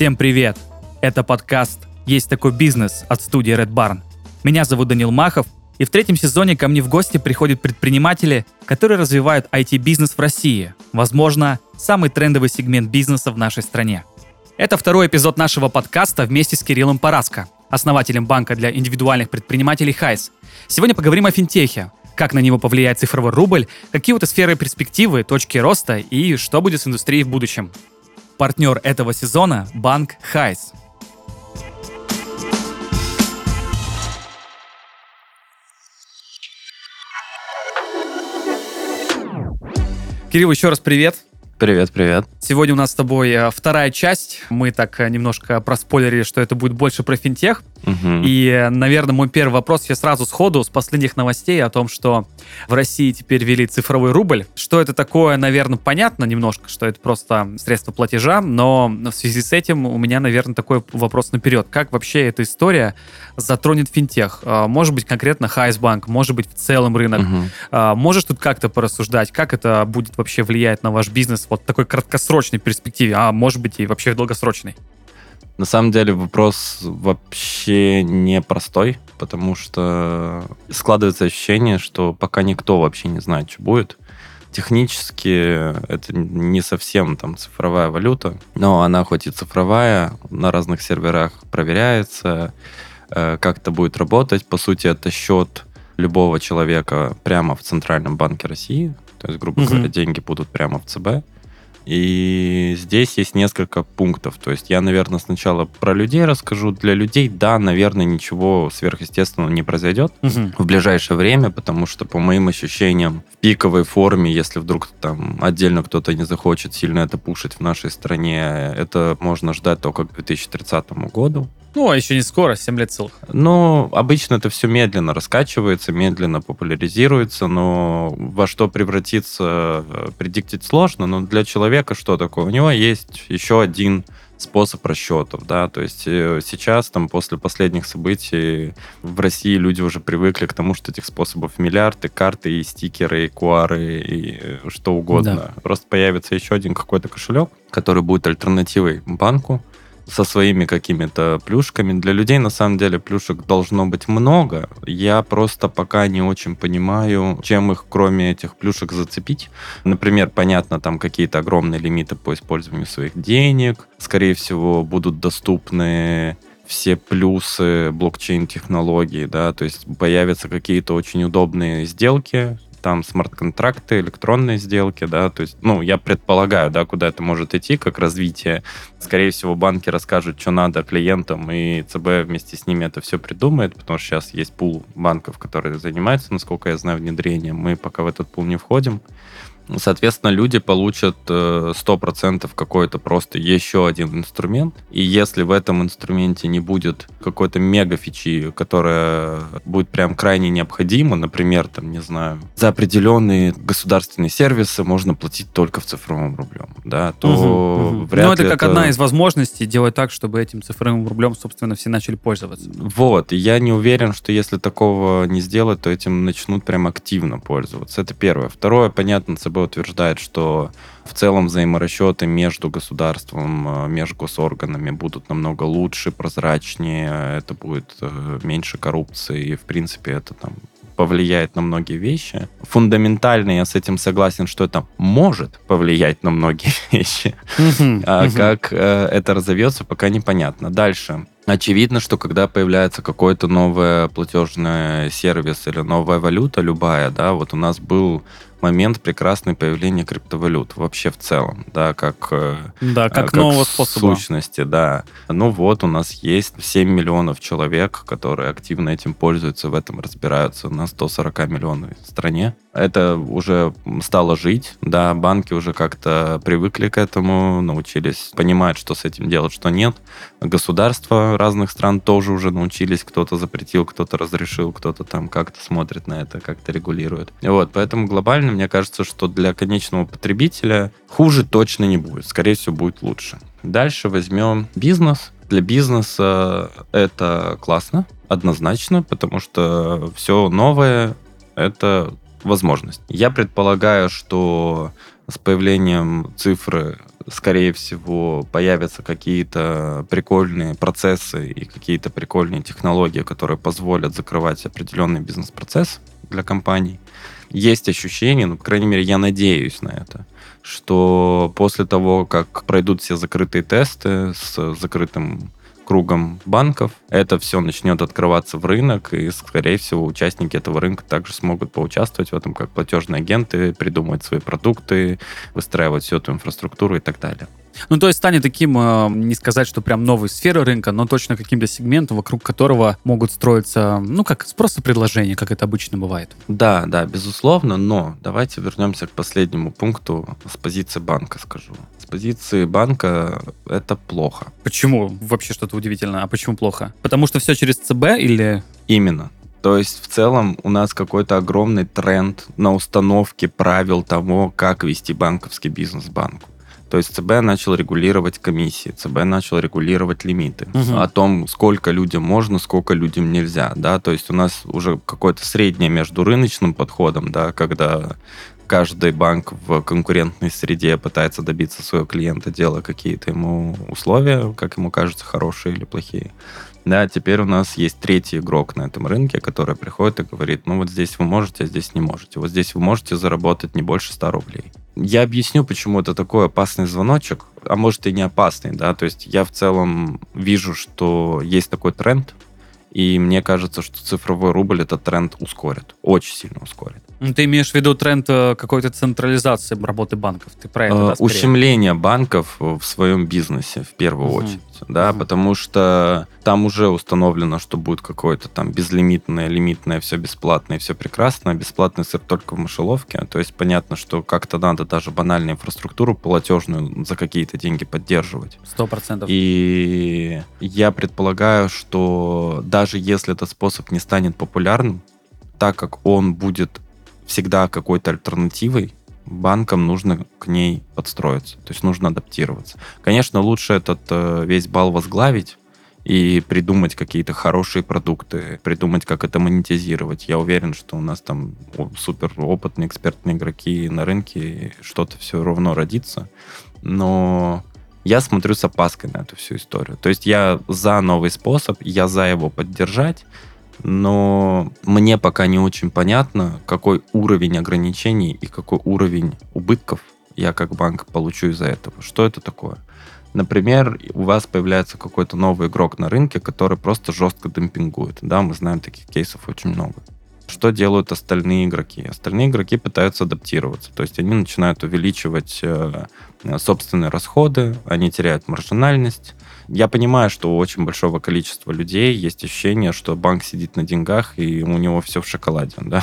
Всем привет! Это подкаст «Есть такой бизнес» от студии Red Barn. Меня зовут Данил Махов, и в третьем сезоне ко мне в гости приходят предприниматели, которые развивают IT-бизнес в России. Возможно, самый трендовый сегмент бизнеса в нашей стране. Это второй эпизод нашего подкаста вместе с Кириллом Параско, основателем банка для индивидуальных предпринимателей Хайс. Сегодня поговорим о финтехе, как на него повлияет цифровой рубль, какие вот сферы перспективы, точки роста и что будет с индустрией в будущем. Партнер этого сезона – банк Хайс. Кирилл, еще раз привет. Привет, привет. Сегодня у нас с тобой э, вторая часть. Мы так э, немножко проспойлерили, что это будет больше про финтех. И, наверное, мой первый вопрос я сразу сходу с последних новостей о том, что в России теперь ввели цифровой рубль. Что это такое, наверное, понятно немножко, что это просто средство платежа, но в связи с этим у меня, наверное, такой вопрос наперед. Как вообще эта история затронет финтех? А, Может быть, конкретно Хайсбанк, может быть, в целом рынок. А, Можешь тут как-то порассуждать, как это будет вообще влиять на ваш бизнес вот в такой краткосрочной перспективе, а может быть и вообще в долгосрочной? На самом деле вопрос вообще непростой, потому что складывается ощущение, что пока никто вообще не знает, что будет. Технически это не совсем там цифровая валюта, но она хоть и цифровая, на разных серверах проверяется, э, как это будет работать. По сути, это счет любого человека прямо в Центральном банке России. То есть, грубо Мгм. говоря, деньги будут прямо в ЦБ. И здесь есть несколько пунктов. То есть я, наверное, сначала про людей расскажу. Для людей, да, наверное, ничего сверхъестественного не произойдет в ближайшее время, потому что, по моим ощущениям, в пиковой форме, если вдруг там отдельно кто-то не захочет сильно это пушить в нашей стране, это можно ждать только к 2030 году. Ну, а еще не скоро, 7 лет целых. Ну, обычно это все медленно раскачивается, медленно популяризируется, но во что превратится, э, предиктить сложно, но для человека что такое? У него есть еще один способ расчетов, да, то есть э, сейчас, там, после последних событий в России люди уже привыкли к тому, что этих способов миллиарды, карты, и стикеры, и куары, и э, что угодно. Просто появится еще один какой-то кошелек, который будет альтернативой банку, со своими какими-то плюшками. Для людей, на самом деле, плюшек должно быть много. Я просто пока не очень понимаю, чем их, кроме этих плюшек, зацепить. Например, понятно, там какие-то огромные лимиты по использованию своих денег. Скорее всего, будут доступны все плюсы блокчейн-технологий, да, то есть появятся какие-то очень удобные сделки, там смарт-контракты, электронные сделки, да, то есть, ну, я предполагаю, да, куда это может идти, как развитие. Скорее всего, банки расскажут, что надо клиентам, и ЦБ вместе с ними это все придумает, потому что сейчас есть пул банков, которые занимаются, насколько я знаю, внедрением. Мы пока в этот пул не входим. Соответственно, люди получат э, 100% какой-то просто еще один инструмент. И если в этом инструменте не будет какой-то мега-фичи, которая будет прям крайне необходима, например, там, не знаю, за определенные государственные сервисы можно платить только в цифровом рублем, да, то Мгм, мгм. вряд Ну, это ли как одна из возможностей делать так, чтобы этим цифровым рублем, собственно, все начали пользоваться. Вот, и я не уверен, что если такого не сделать, то этим начнут прям активно пользоваться. Это первое. Второе, понятно, ЦБ утверждает, что в целом взаиморасчеты между государством, э, между госорганами будут намного лучше, прозрачнее, это будет э, меньше коррупции, и, в принципе, это там повлияет на многие вещи. Фундаментально я с этим согласен, что это может повлиять на многие вещи. А как э, это разовьется, пока непонятно. Дальше. Очевидно, что когда появляется какой-то новый платежный сервис или новая валюта, любая, да, вот у нас был момент прекрасный появления криптовалют вообще в целом, да, как э, Да, а, как нового способа. сущности, да. Ну вот, у нас есть 7 миллионов человек, которые активно этим пользуются, в этом разбираются на 140 миллионов стране. Это уже стало жить, да, банки уже как-то привыкли к этому, научились понимать, что с этим делать, что нет. Государства разных стран тоже уже научились, кто-то запретил, кто-то разрешил, кто-то там как-то смотрит на это, как-то регулирует. Вот, поэтому глобально мне кажется, что для конечного потребителя хуже точно не будет, скорее всего будет лучше. Дальше возьмем бизнес. Для бизнеса это классно, однозначно, потому что все новое это возможность. Я предполагаю, что с появлением цифры, скорее всего, появятся какие-то прикольные процессы и какие-то прикольные технологии, которые позволят закрывать определенный бизнес-процесс для компаний. Есть ощущение, ну, по крайней мере, я надеюсь на это, что после того, как пройдут все закрытые тесты с закрытым кругом банков, это все начнет открываться в рынок, и, скорее всего, участники этого рынка также смогут поучаствовать в этом, как платежные агенты, придумывать свои продукты, выстраивать всю эту инфраструктуру и так далее. Ну, то есть станет таким, э, не сказать, что прям новой сферы рынка, но точно каким-то сегментом, вокруг которого могут строиться, ну, как просто предложения, как это обычно бывает. Да, да, безусловно, но давайте вернемся к последнему пункту с позиции банка, скажу. С позиции банка это плохо. Почему? Вообще что-то удивительно. А почему плохо? Потому что все через ЦБ или... Именно. То есть в целом у нас какой-то огромный тренд на установке правил того, как вести банковский бизнес банку. То есть ЦБ начал регулировать комиссии, ЦБ начал регулировать лимиты угу. о том, сколько людям можно, сколько людям нельзя, да, то есть у нас уже какое-то среднее между рыночным подходом, да, когда каждый банк в конкурентной среде пытается добиться своего клиента, делая какие-то ему условия, как ему кажется, хорошие или плохие. Да, теперь у нас есть третий игрок на этом рынке, который приходит и говорит, ну вот здесь вы можете, а здесь не можете. Вот здесь вы можете заработать не больше 100 рублей. Я объясню, почему это такой опасный звоночек, а может и не опасный, да, то есть я в целом вижу, что есть такой тренд, и мне кажется, что цифровой рубль этот тренд ускорит, очень сильно ускорит. Ну, ты имеешь в виду тренд э, какой-то централизации работы банков? Ты про это, да, Ущемление банков в своем бизнесе в первую угу. очередь да, угу. потому что там уже установлено, что будет какое-то там безлимитное, лимитное, все бесплатное, все прекрасно, а бесплатный сыр только в мышеловке, то есть понятно, что как-то надо даже банальную инфраструктуру платежную за какие-то деньги поддерживать. Сто процентов. И я предполагаю, что даже если этот способ не станет популярным, так как он будет всегда какой-то альтернативой, банкам нужно к ней подстроиться, то есть нужно адаптироваться. Конечно, лучше этот э, весь бал возглавить и придумать какие-то хорошие продукты, придумать, как это монетизировать. Я уверен, что у нас там супер опытные экспертные игроки на рынке, что-то все равно родится. Но я смотрю с опаской на эту всю историю. То есть я за новый способ, я за его поддержать, но мне пока не очень понятно, какой уровень ограничений и какой уровень убытков я как банк получу из-за этого. Что это такое? Например, у вас появляется какой-то новый игрок на рынке, который просто жестко демпингует. Да, мы знаем таких кейсов очень много. Что делают остальные игроки? Остальные игроки пытаются адаптироваться, то есть они начинают увеличивать э, собственные расходы, они теряют маржинальность, я понимаю, что у очень большого количества людей есть ощущение, что банк сидит на деньгах, и у него все в шоколаде, да?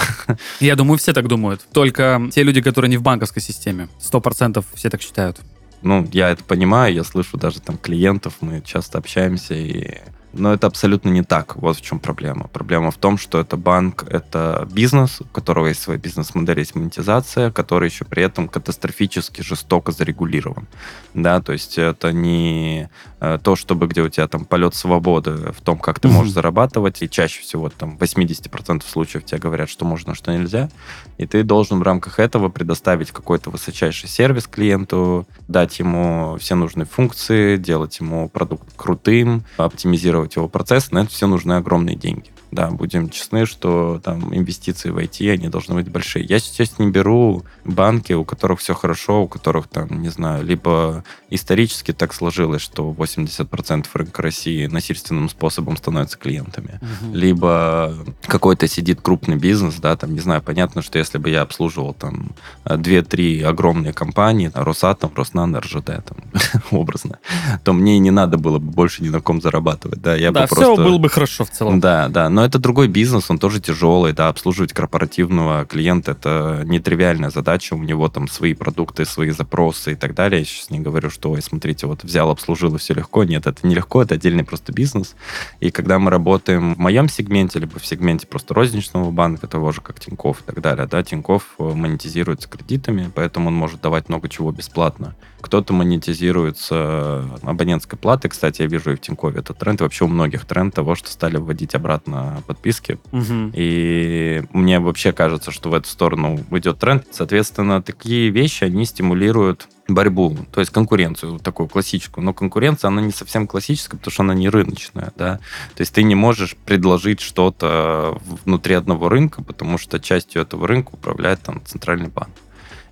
Я думаю, все так думают. Только те люди, которые не в банковской системе. Сто процентов все так считают. Ну, я это понимаю, я слышу даже там клиентов, мы часто общаемся, и но это абсолютно не так. Вот в чем проблема. Проблема в том, что это банк, это бизнес, у которого есть своя бизнес-модель, есть монетизация, который еще при этом катастрофически жестоко зарегулирован. Да, то есть это не э, то, чтобы где у тебя там полет свободы в том, как ты можешь зарабатывать, и чаще всего там 80% случаев тебе говорят, что можно, что нельзя, и ты должен в рамках этого предоставить какой-то высочайший сервис клиенту, дать ему все нужные функции, делать ему продукт крутым, оптимизировать оптимизировать его процесс, на это все нужны огромные деньги. Да, будем честны, что там инвестиции в IT, они должны быть большие. Я сейчас не беру банки, у которых все хорошо, у которых там, не знаю, либо исторически так сложилось, что 80% рынка России насильственным способом становятся клиентами, угу. либо какой-то сидит крупный бизнес, да, там, не знаю, понятно, что если бы я обслуживал там 2-3 огромные компании, Росатом, Роснано, РЖД, там, образно, то мне не надо было бы больше ни на ком зарабатывать, да, я да, бы все просто... было бы хорошо в целом. Да, да, но это другой бизнес, он тоже тяжелый, да, обслуживать корпоративного клиента это нетривиальная задача, у него там свои продукты, свои запросы и так далее. Я сейчас не говорю, что, ой, смотрите, вот взял, обслужил и все легко. Нет, это нелегко, это отдельный просто бизнес. И когда мы работаем в моем сегменте, либо в сегменте просто розничного банка, того же, как Тиньков и так далее, да, Тиньков э, монетизируется кредитами, поэтому он может давать много чего бесплатно. Кто-то монетизируется абонентской платой. Кстати, я вижу и в Тинькове этот тренд, и вообще у многих тренд того, что стали вводить обратно подписки. Угу. И мне вообще кажется, что в эту сторону идет тренд. Соответственно, такие вещи, они стимулируют борьбу, то есть конкуренцию такую классическую. Но конкуренция, она не совсем классическая, потому что она не рыночная, да. То есть ты не можешь предложить что-то внутри одного рынка, потому что частью этого рынка управляет там центральный банк.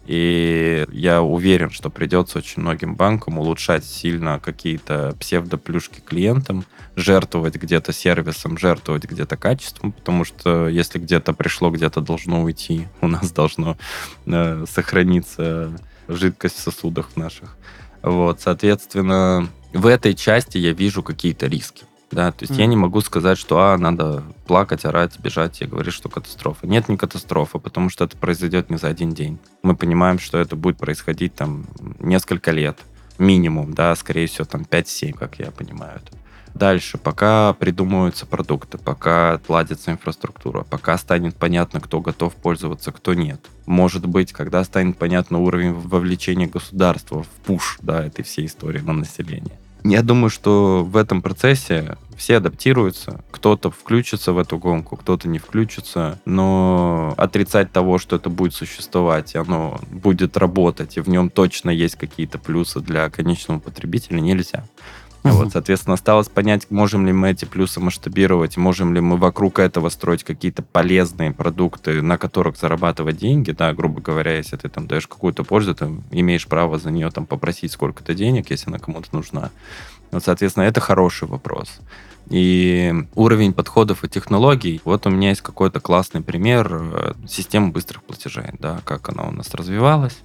И я уверен, что придется очень многим банкам улучшать сильно какие-то псевдоплюшки клиентам, жертвовать где-то сервисом, жертвовать где-то качеством, потому что если где-то пришло, где-то должно уйти, у нас должно э, сохраниться жидкость в сосудах наших. Вот, соответственно, в этой части я вижу какие-то риски. Да, то есть mm. я не могу сказать, что а, надо плакать, орать, бежать и говорить, что катастрофа. Нет, не катастрофа, потому что это произойдет не за один день. Мы понимаем, что это будет происходить там несколько лет, минимум, да, скорее всего, там 5-7, как я понимаю это. Дальше, пока придумываются продукты, пока отладится инфраструктура, пока станет понятно, кто готов пользоваться, кто нет. Может быть, когда станет понятно уровень вовлечения государства в пуш да, этой всей истории на население. Я думаю, что в этом процессе все адаптируются, кто-то включится в эту гонку, кто-то не включится, но отрицать того, что это будет существовать, и оно будет работать, и в нем точно есть какие-то плюсы для конечного потребителя, нельзя. Uh-huh. Вот, соответственно, осталось понять, можем ли мы эти плюсы масштабировать, можем ли мы вокруг этого строить какие-то полезные продукты, на которых зарабатывать деньги, да, грубо говоря, если ты там даешь какую-то пользу, ты имеешь право за нее там попросить сколько-то денег, если она кому-то нужна. Вот, соответственно, это хороший вопрос. И уровень подходов и технологий, вот у меня есть какой-то классный пример э, системы быстрых платежей, да, как она у нас развивалась,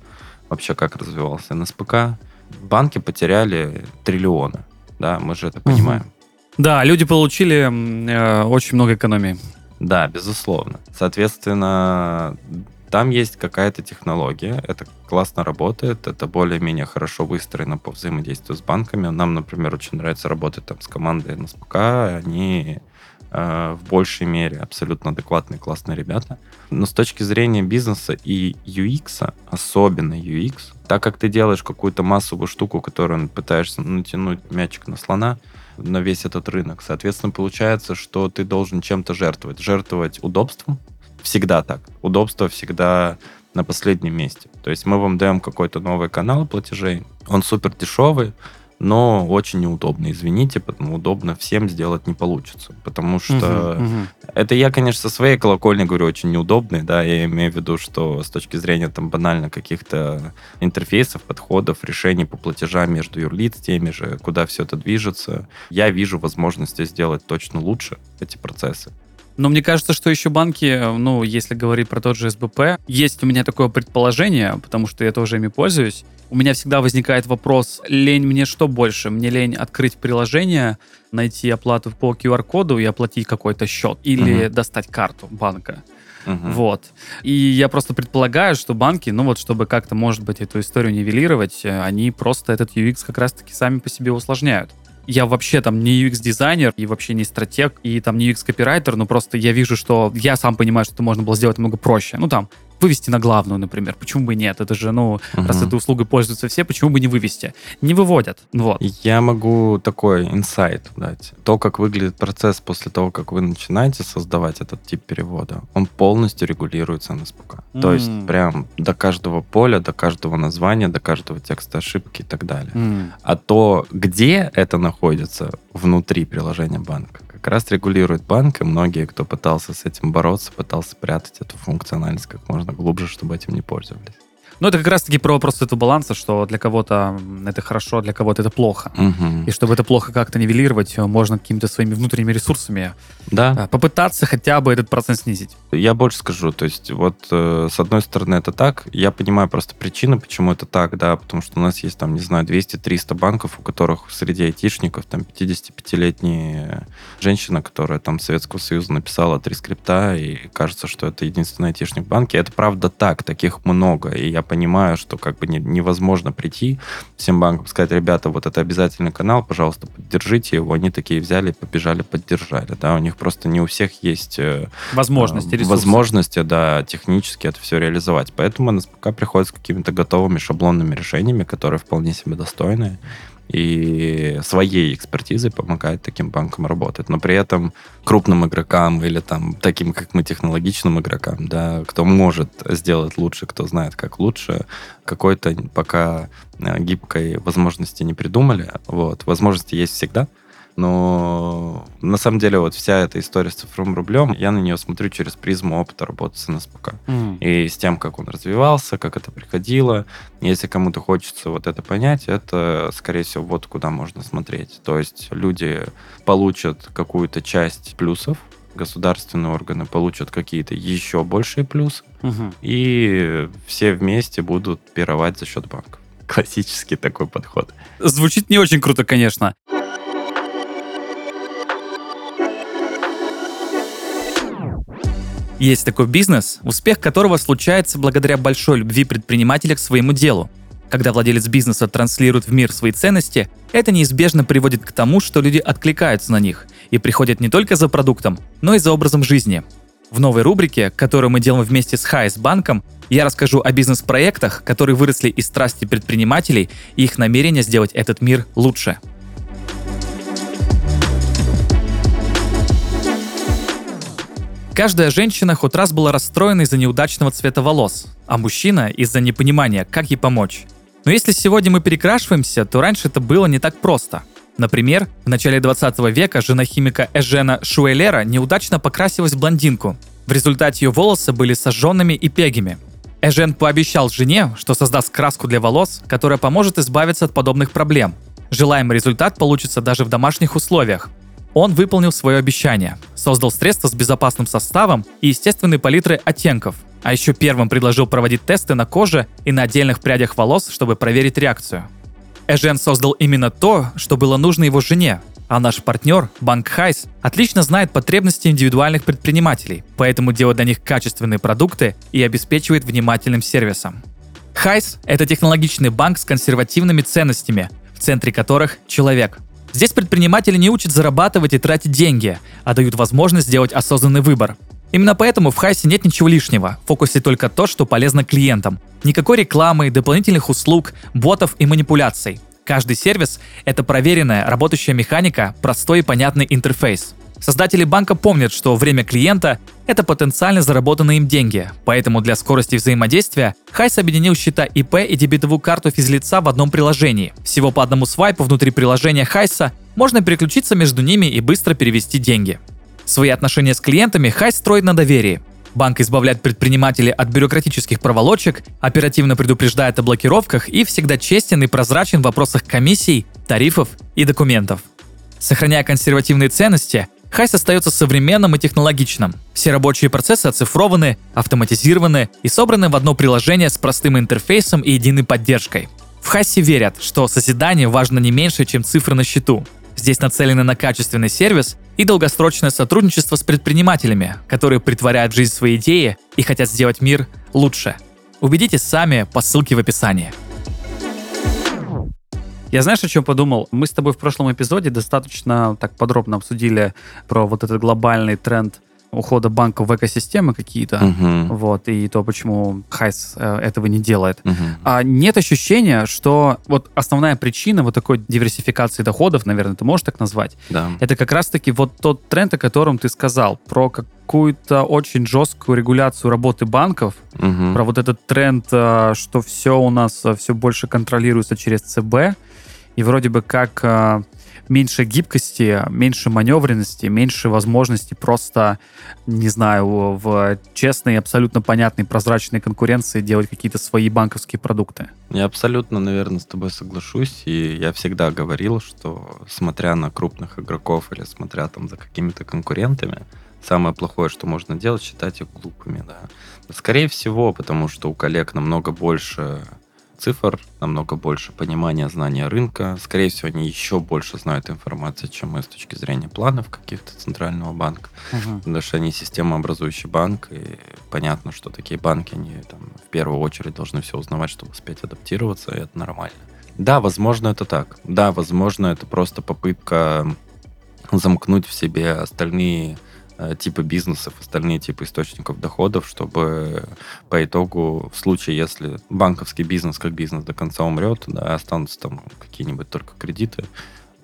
вообще как развивался НСПК. Банки потеряли триллионы да, мы же это понимаем. Да, люди получили э, очень много экономии. Да, безусловно. Соответственно, там есть какая-то технология, это классно работает, это более-менее хорошо выстроено по взаимодействию с банками. Нам, например, очень нравится работать там с командой НСПК, они в большей мере абсолютно адекватные, классные ребята. Но с точки зрения бизнеса и UX, особенно UX, так как ты делаешь какую-то массовую штуку, которую пытаешься натянуть мячик на слона, на весь этот рынок, соответственно, получается, что ты должен чем-то жертвовать. Жертвовать удобством. Всегда так. Удобство всегда на последнем месте. То есть мы вам даем какой-то новый канал платежей, он супер дешевый, но очень неудобно. Извините, потому удобно всем сделать не получится. Потому что угу, угу. это я, конечно, со своей колокольни говорю очень неудобный, да, я имею в виду, что с точки зрения там банально каких-то интерфейсов, подходов, решений по платежам между юрлиц теми же, куда все это движется, я вижу возможности сделать точно лучше эти процессы. Но мне кажется, что еще банки, ну, если говорить про тот же СБП, есть у меня такое предположение, потому что я тоже ими пользуюсь. У меня всегда возникает вопрос, лень мне что больше? Мне лень открыть приложение, найти оплату по QR-коду и оплатить какой-то счет или угу. достать карту банка. Угу. Вот. И я просто предполагаю, что банки, ну вот, чтобы как-то, может быть, эту историю нивелировать, э, они просто этот UX как раз-таки сами по себе усложняют я вообще там не UX-дизайнер и вообще не стратег, и там не UX-копирайтер, но просто я вижу, что я сам понимаю, что это можно было сделать много проще. Ну, там, вывести на главную, например. Почему бы нет? Это же, ну, угу. раз этой услугой пользуются все, почему бы не вывести? Не выводят. Вот. Я могу такой инсайт дать. То, как выглядит процесс после того, как вы начинаете создавать этот тип перевода, он полностью регулируется на СПК. Mm. То есть прям до каждого поля, до каждого названия, до каждого текста ошибки и так далее. Mm. А то, где это находится внутри приложения банка, как раз регулирует банк, и многие, кто пытался с этим бороться, пытался спрятать эту функциональность как можно глубже, чтобы этим не пользовались. Ну, это как раз-таки про вопрос этого баланса, что для кого-то это хорошо, для кого-то это плохо. Угу. И чтобы это плохо как-то нивелировать, можно какими-то своими внутренними ресурсами да. А, попытаться хотя бы этот процент снизить. Я больше скажу, то есть вот э, с одной стороны это так, я понимаю просто причины, почему это так, да, потому что у нас есть там, не знаю, 200-300 банков, у которых среди айтишников там 55-летняя женщина, которая там Советского Союза написала три скрипта, и кажется, что это единственный айтишник в банке. Это правда так, таких много, и я понимаю, что как бы не, невозможно прийти всем банкам сказать, ребята, вот это обязательный канал, пожалуйста, поддержите его. Они такие взяли, побежали, поддержали. Да, у них просто не у всех есть э, возможности, ресурсы. возможности, да, технически это все реализовать. Поэтому НСПК приходит с какими-то готовыми шаблонными решениями, которые вполне себе достойные. И своей экспертизой помогает таким банкам работать. Но при этом крупным игрокам или там таким, как мы, технологичным игрокам, да, кто может сделать лучше, кто знает, как лучше, какой-то пока э, гибкой возможности не придумали. Вот. Возможности есть всегда. Но на самом деле вот вся эта история с цифровым рублем, я на нее смотрю через призму опыта работы с НСПК. Mm. И с тем, как он развивался, как это приходило. Если кому-то хочется вот это понять, это, скорее всего, вот куда можно смотреть. То есть люди получат какую-то часть плюсов, государственные органы получат какие-то еще большие плюсы, угу. и все вместе будут пировать за счет банков. Классический такой подход. Звучит не очень круто, конечно. Есть такой бизнес, успех которого случается благодаря большой любви предпринимателя к своему делу. Когда владелец бизнеса транслирует в мир свои ценности, это неизбежно приводит к тому, что люди откликаются на них и приходят не только за продуктом, но и за образом жизни. В новой рубрике, которую мы делаем вместе с Хайс банком, я расскажу о бизнес-проектах, которые выросли из страсти предпринимателей и их намерения сделать этот мир лучше – Каждая женщина хоть раз была расстроена из-за неудачного цвета волос, а мужчина из-за непонимания, как ей помочь. Но если сегодня мы перекрашиваемся, то раньше это было не так просто. Например, в начале 20 века жена химика Эжена Шуэлера неудачно покрасилась в блондинку. В результате ее волосы были сожженными и пегими. Эжен пообещал жене, что создаст краску для волос, которая поможет избавиться от подобных проблем. Желаемый результат получится даже в домашних условиях. Он выполнил свое обещание, создал средства с безопасным составом и естественной палитрой оттенков, а еще первым предложил проводить тесты на коже и на отдельных прядях волос, чтобы проверить реакцию. Эжен создал именно то, что было нужно его жене, а наш партнер, банк Hice, отлично знает потребности индивидуальных предпринимателей, поэтому делает для них качественные продукты и обеспечивает внимательным сервисом. Hice – это технологичный банк с консервативными ценностями, в центре которых человек – Здесь предприниматели не учат зарабатывать и тратить деньги, а дают возможность сделать осознанный выбор. Именно поэтому в Hice е нет ничего лишнего, в фокусе только то, что полезно клиентам. Никакой рекламы, дополнительных услуг, ботов и манипуляций. Каждый сервис – это проверенная, работающая механика, простой и понятный интерфейс. Создатели банка помнят, что время клиента – это потенциально заработанные им деньги, поэтому для скорости взаимодействия Hice объединил счета ИП и дебетовую карту физлица в одном приложении. Всего по одному свайпу внутри приложения Hice а можно переключиться между ними и быстро перевести деньги. Свои отношения с клиентами Hice строит на доверии. Банк избавляет предпринимателей от бюрократических проволочек, оперативно предупреждает о блокировках и всегда честен и прозрачен в вопросах комиссий, тарифов и документов. Сохраняя консервативные ценности, Хайс остается современным и технологичным. Все рабочие процессы оцифрованы, автоматизированы и собраны в одно приложение с простым интерфейсом и единой поддержкой. В Хайсе верят, что созидание важно не меньше, чем цифры на счету. Здесь нацелены на качественный сервис и долгосрочное сотрудничество с предпринимателями, которые притворяют в жизнь свои идеи и хотят сделать мир лучше. Убедитесь сами по ссылке в описании. Я знаешь, о чем подумал? Мы с тобой в прошлом эпизоде достаточно так подробно обсудили про вот этот глобальный тренд ухода банков в экосистемы какие-то, uh-huh. вот, и то, почему Хайс э, этого не делает. Uh-huh. А нет ощущения, что вот основная причина вот такой диверсификации доходов, наверное, ты можешь так назвать, да. это как раз-таки вот тот тренд, о котором ты сказал, про какую-то очень жесткую регуляцию работы банков, uh-huh. про вот этот тренд, э, что все у нас э, все больше контролируется через ЦБ, и вроде бы как э, меньше гибкости, меньше маневренности, меньше возможностей просто, не знаю, в честной, абсолютно понятной, прозрачной конкуренции делать какие-то свои банковские продукты. Я абсолютно, наверное, с тобой соглашусь, и я всегда говорил, что смотря на крупных игроков или смотря там за какими-то конкурентами, самое плохое, что можно делать, считать их глупыми, да. Скорее всего, потому что у коллег намного больше цифр, намного больше понимания, знания рынка. Скорее всего, они еще больше знают информации, чем мы с точки зрения планов каких-то центрального банка. Угу. Потому что они системообразующий банк, и понятно, что такие банки, они там, в первую очередь должны все узнавать, чтобы успеть адаптироваться, и это нормально. Да, возможно, это так. Да, возможно, это просто попытка замкнуть в себе остальные типы бизнесов, остальные типы источников доходов, чтобы по итогу, в случае, если банковский бизнес как бизнес до конца умрет, да, останутся там какие-нибудь только кредиты,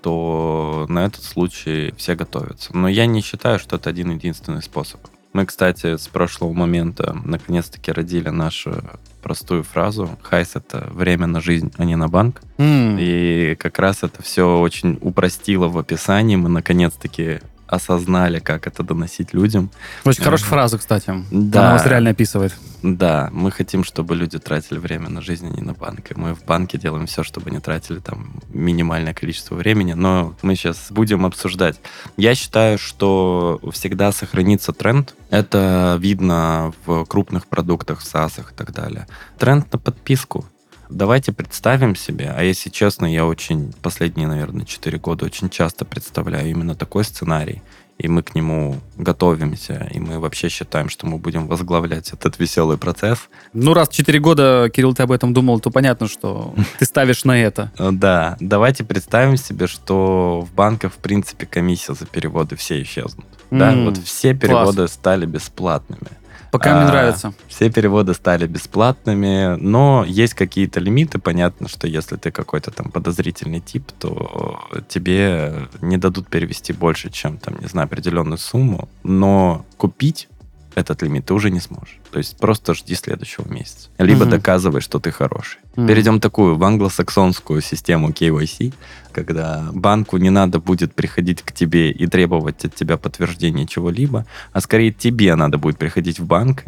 то на этот случай все готовятся. Но я не считаю, что это один единственный способ. Мы, кстати, с прошлого момента наконец-таки родили нашу простую фразу. Хайс — это время на жизнь, а не на банк. Mm. И как раз это все очень упростило в описании. Мы наконец-таки осознали, как это доносить людям. Очень хорошая фраза, кстати. Да. Она вас реально описывает. Да, мы хотим, чтобы люди тратили время на жизнь, а не на банк. И мы в банке делаем все, чтобы не тратили там минимальное количество времени, но мы сейчас будем обсуждать. Я считаю, что всегда сохранится тренд. Это видно в крупных продуктах, в САСах и так далее. Тренд на подписку. Давайте представим себе, а если честно, я очень последние, наверное, 4 года очень часто представляю именно такой сценарий, и мы к нему готовимся, и мы вообще считаем, что мы будем возглавлять этот веселый процесс. Ну, раз 4 года, Кирилл, ты об этом думал, то понятно, что ты ставишь на это. Да, давайте представим себе, что в банках, в принципе, комиссия за переводы все исчезнут. Да, вот все переводы стали бесплатными. Пока а, мне нравится. Все переводы стали бесплатными, но есть какие-то лимиты. Понятно, что если ты какой-то там подозрительный тип, то тебе не дадут перевести больше, чем там, не знаю, определенную сумму. Но купить этот лимит ты уже не сможешь. То есть просто жди следующего месяца. Либо угу. доказывай, что ты хороший. Угу. Перейдем такую в англосаксонскую систему KYC, когда банку не надо будет приходить к тебе и требовать от тебя подтверждения чего-либо, а скорее тебе надо будет приходить в банк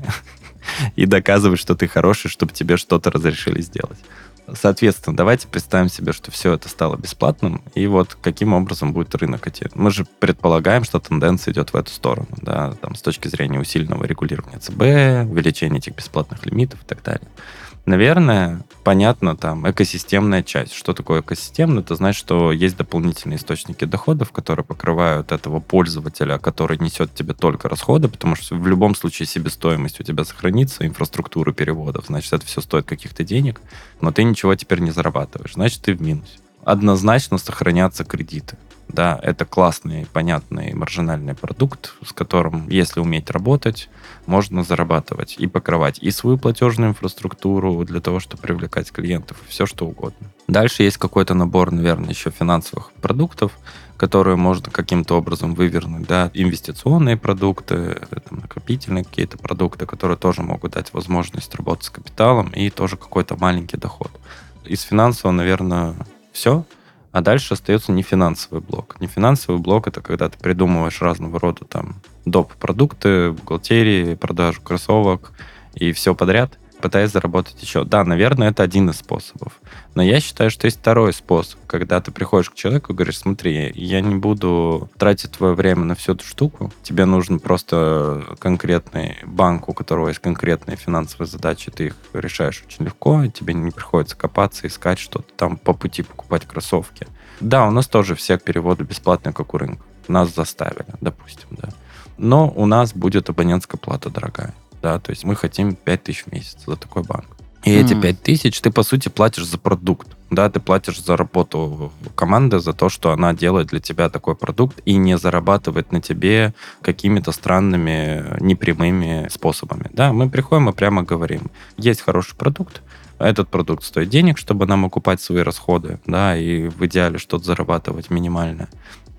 и доказывать, что ты хороший, чтобы тебе что-то разрешили сделать. Соответственно, давайте представим себе, что все это стало бесплатным, и вот каким образом будет рынок идти. Мы же предполагаем, что тенденция идет в эту сторону, да, там, с точки зрения усиленного регулирования ЦБ, увеличения этих бесплатных лимитов и так далее. Наверное, понятно, там, экосистемная часть. Что такое экосистемно? Это значит, что есть дополнительные источники доходов, которые покрывают этого пользователя, который несет тебе только расходы, потому что в любом случае себестоимость у тебя сохранится, инфраструктура переводов, значит, это все стоит каких-то денег, но ты ничего теперь не зарабатываешь, значит, ты в минусе. Однозначно сохранятся кредиты. Да, это классный, понятный маржинальный продукт, с которым, если уметь работать, можно зарабатывать и покрывать и свою платежную инфраструктуру для того, чтобы привлекать клиентов, все что угодно. Дальше есть какой-то набор, наверное, еще финансовых продуктов, которые можно каким-то образом вывернуть, да, инвестиционные продукты, там, накопительные какие-то продукты, которые тоже могут дать возможность работать с капиталом и тоже какой-то маленький доход. Из финансового, наверное, все. А дальше остается нефинансовый блок. Нефинансовый блок это когда ты придумываешь разного рода там доп. продукты, бухгалтерии, продажу кроссовок и все подряд, пытаясь заработать еще. Да, наверное, это один из способов. Но я считаю, что есть второй способ, когда ты приходишь к человеку и говоришь, смотри, я не буду тратить твое время на всю эту штуку, тебе нужен просто конкретный банк, у которого есть конкретные финансовые задачи, ты их решаешь очень легко, и тебе не приходится копаться, искать что-то там по пути покупать кроссовки. Да, у нас тоже все переводы бесплатные, как у рынка. Нас заставили, допустим, да. Но у нас будет абонентская плата дорогая. Да, то есть мы хотим 5 тысяч в месяц за такой банк. И mm. эти 5 тысяч ты, по сути, платишь за продукт. Да, ты платишь за работу команды, за то, что она делает для тебя такой продукт и не зарабатывает на тебе какими-то странными, непрямыми способами. Да, мы приходим и прямо говорим, есть хороший продукт, этот продукт стоит денег, чтобы нам окупать свои расходы, да, и в идеале что-то зарабатывать минимальное.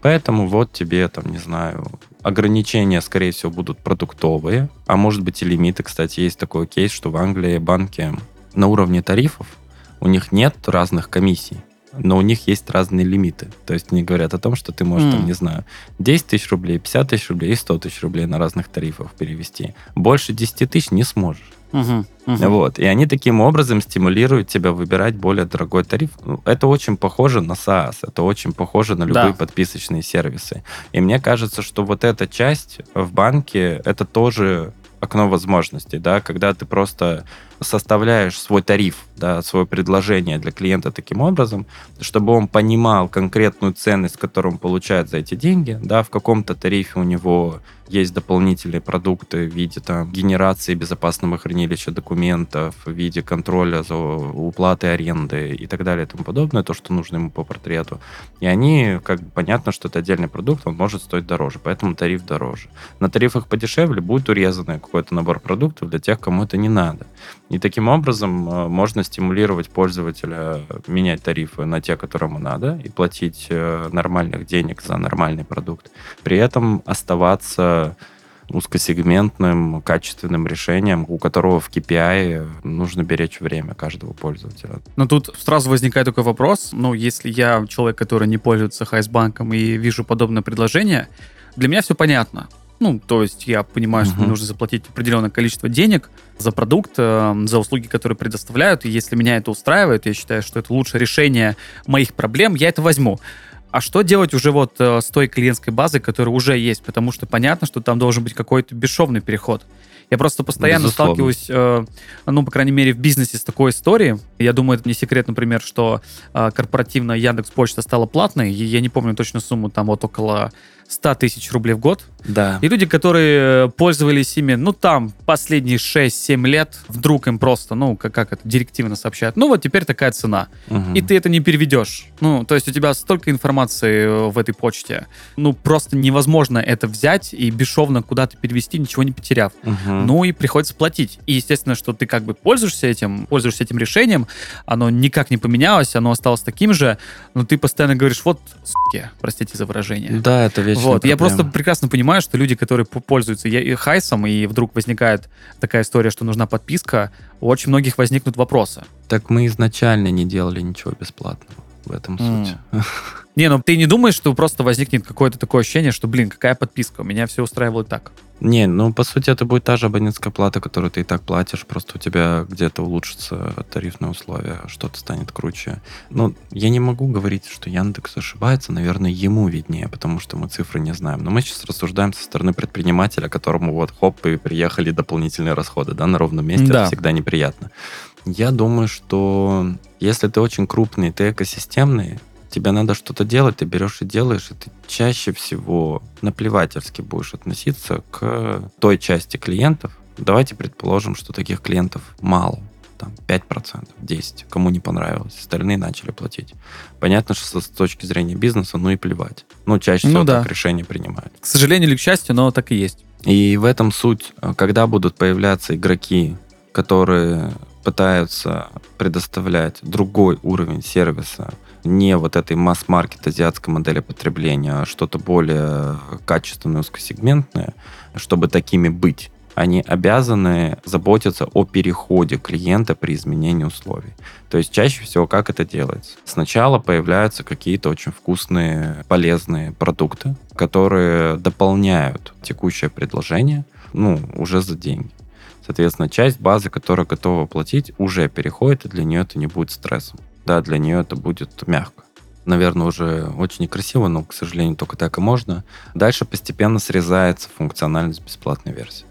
Поэтому вот тебе, там, не знаю, ограничения, скорее всего, будут продуктовые, а может быть и лимиты. Кстати, есть такой кейс, что в Англии банки на уровне тарифов, у них нет разных комиссий, но у них есть разные лимиты. То есть они говорят о том, что ты можешь, mm. там, не знаю, 10 тысяч рублей, 50 тысяч рублей и 100 тысяч рублей на разных тарифах перевести. Больше 10 тысяч не сможешь. Угу, угу. Вот. И они таким образом стимулируют тебя выбирать более дорогой тариф. Ну, это очень похоже на SaaS, это очень похоже на любые да. подписочные сервисы. И мне кажется, что вот эта часть в банке, это тоже окно возможностей, да, когда ты просто составляешь свой тариф, да, свое предложение для клиента таким образом, чтобы он понимал конкретную ценность, которую он получает за эти деньги, да, в каком-то тарифе у него есть дополнительные продукты в виде там, генерации безопасного хранилища документов, в виде контроля за уплатой аренды и так далее и тому подобное, то, что нужно ему по портрету. И они, как бы понятно, что это отдельный продукт, он может стоить дороже, поэтому тариф дороже. На тарифах подешевле будет урезанный какой-то набор продуктов для тех, кому это не надо. И таким образом э, можно стимулировать пользователя менять тарифы на те, которым надо, и платить э, нормальных денег за нормальный продукт. При этом оставаться узкосегментным, качественным решением, у которого в KPI нужно беречь время каждого пользователя. Но тут сразу возникает такой вопрос. Ну, если я человек, который не пользуется Хайсбанком и вижу подобное предложение, для меня все понятно. Ну, то есть я понимаю, что uh-huh. мне нужно заплатить определенное количество денег за продукт, э, за услуги, которые предоставляют. И если меня это устраивает, я считаю, что это лучшее решение моих проблем, я это возьму. А что делать уже вот э, с той клиентской базой, которая уже есть? Потому что понятно, что там должен быть какой-то бесшовный переход. Я просто постоянно Безусловно. сталкиваюсь, э, ну, по крайней мере, в бизнесе с такой историей. Я думаю, это не секрет, например, что э, корпоративная Яндекс Почта стала платной. И я не помню точную сумму, там вот около 100 тысяч рублей в год. Да. И люди, которые э, пользовались ими, ну, там, последние 6-7 лет, вдруг им просто, ну, как, как это, директивно сообщают, ну, вот теперь такая цена. Угу. И ты это не переведешь. Ну, то есть у тебя столько информации э, в этой почте. Ну, просто невозможно это взять и бесшовно куда-то перевести, ничего не потеряв. Угу. Ну, и приходится платить. И, естественно, что ты как бы пользуешься этим, пользуешься этим решением, оно никак не поменялось, оно осталось таким же, но ты постоянно говоришь, вот, суки, простите за выражение. Да, это вечно вот. Я просто прекрасно понимаю, что люди, которые пользуются и хайсом, и вдруг возникает такая история, что нужна подписка, у очень многих возникнут вопросы. Так мы изначально не делали ничего бесплатного. В этом mm. суть. Не, ну ты не думаешь, что просто возникнет какое-то такое ощущение, что, блин, какая подписка? Меня все устраивало так. Не, ну по сути это будет та же абонентская плата, которую ты и так платишь, просто у тебя где-то улучшится тарифные условия, что-то станет круче. Ну, я не могу говорить, что Яндекс ошибается, наверное, ему виднее, потому что мы цифры не знаем. Но мы сейчас рассуждаем со стороны предпринимателя, которому вот хоп, и приехали дополнительные расходы, да, на ровном месте, да. это всегда неприятно. Я думаю, что если ты очень крупный, ты экосистемный, тебе надо что-то делать, ты берешь и делаешь, и ты чаще всего наплевательски будешь относиться к той части клиентов. Давайте предположим, что таких клиентов мало, там 5%, 10%, кому не понравилось, остальные начали платить. Понятно, что с точки зрения бизнеса, ну и плевать. Ну, чаще ну всего ну, да. так решения принимают. К сожалению или к счастью, но так и есть. И в этом суть, когда будут появляться игроки, которые пытаются предоставлять другой уровень сервиса, не вот этой масс-маркет азиатской модели потребления, а что-то более качественное, узкосегментное, чтобы такими быть они обязаны заботиться о переходе клиента при изменении условий. То есть чаще всего как это делается? Сначала появляются какие-то очень вкусные, полезные продукты, которые дополняют текущее предложение, ну, уже за деньги. Соответственно, часть базы, которая готова платить, уже переходит, и для нее это не будет стрессом да, для нее это будет мягко. Наверное, уже очень некрасиво, но, к сожалению, только так и можно. Дальше постепенно срезается функциональность бесплатной версии.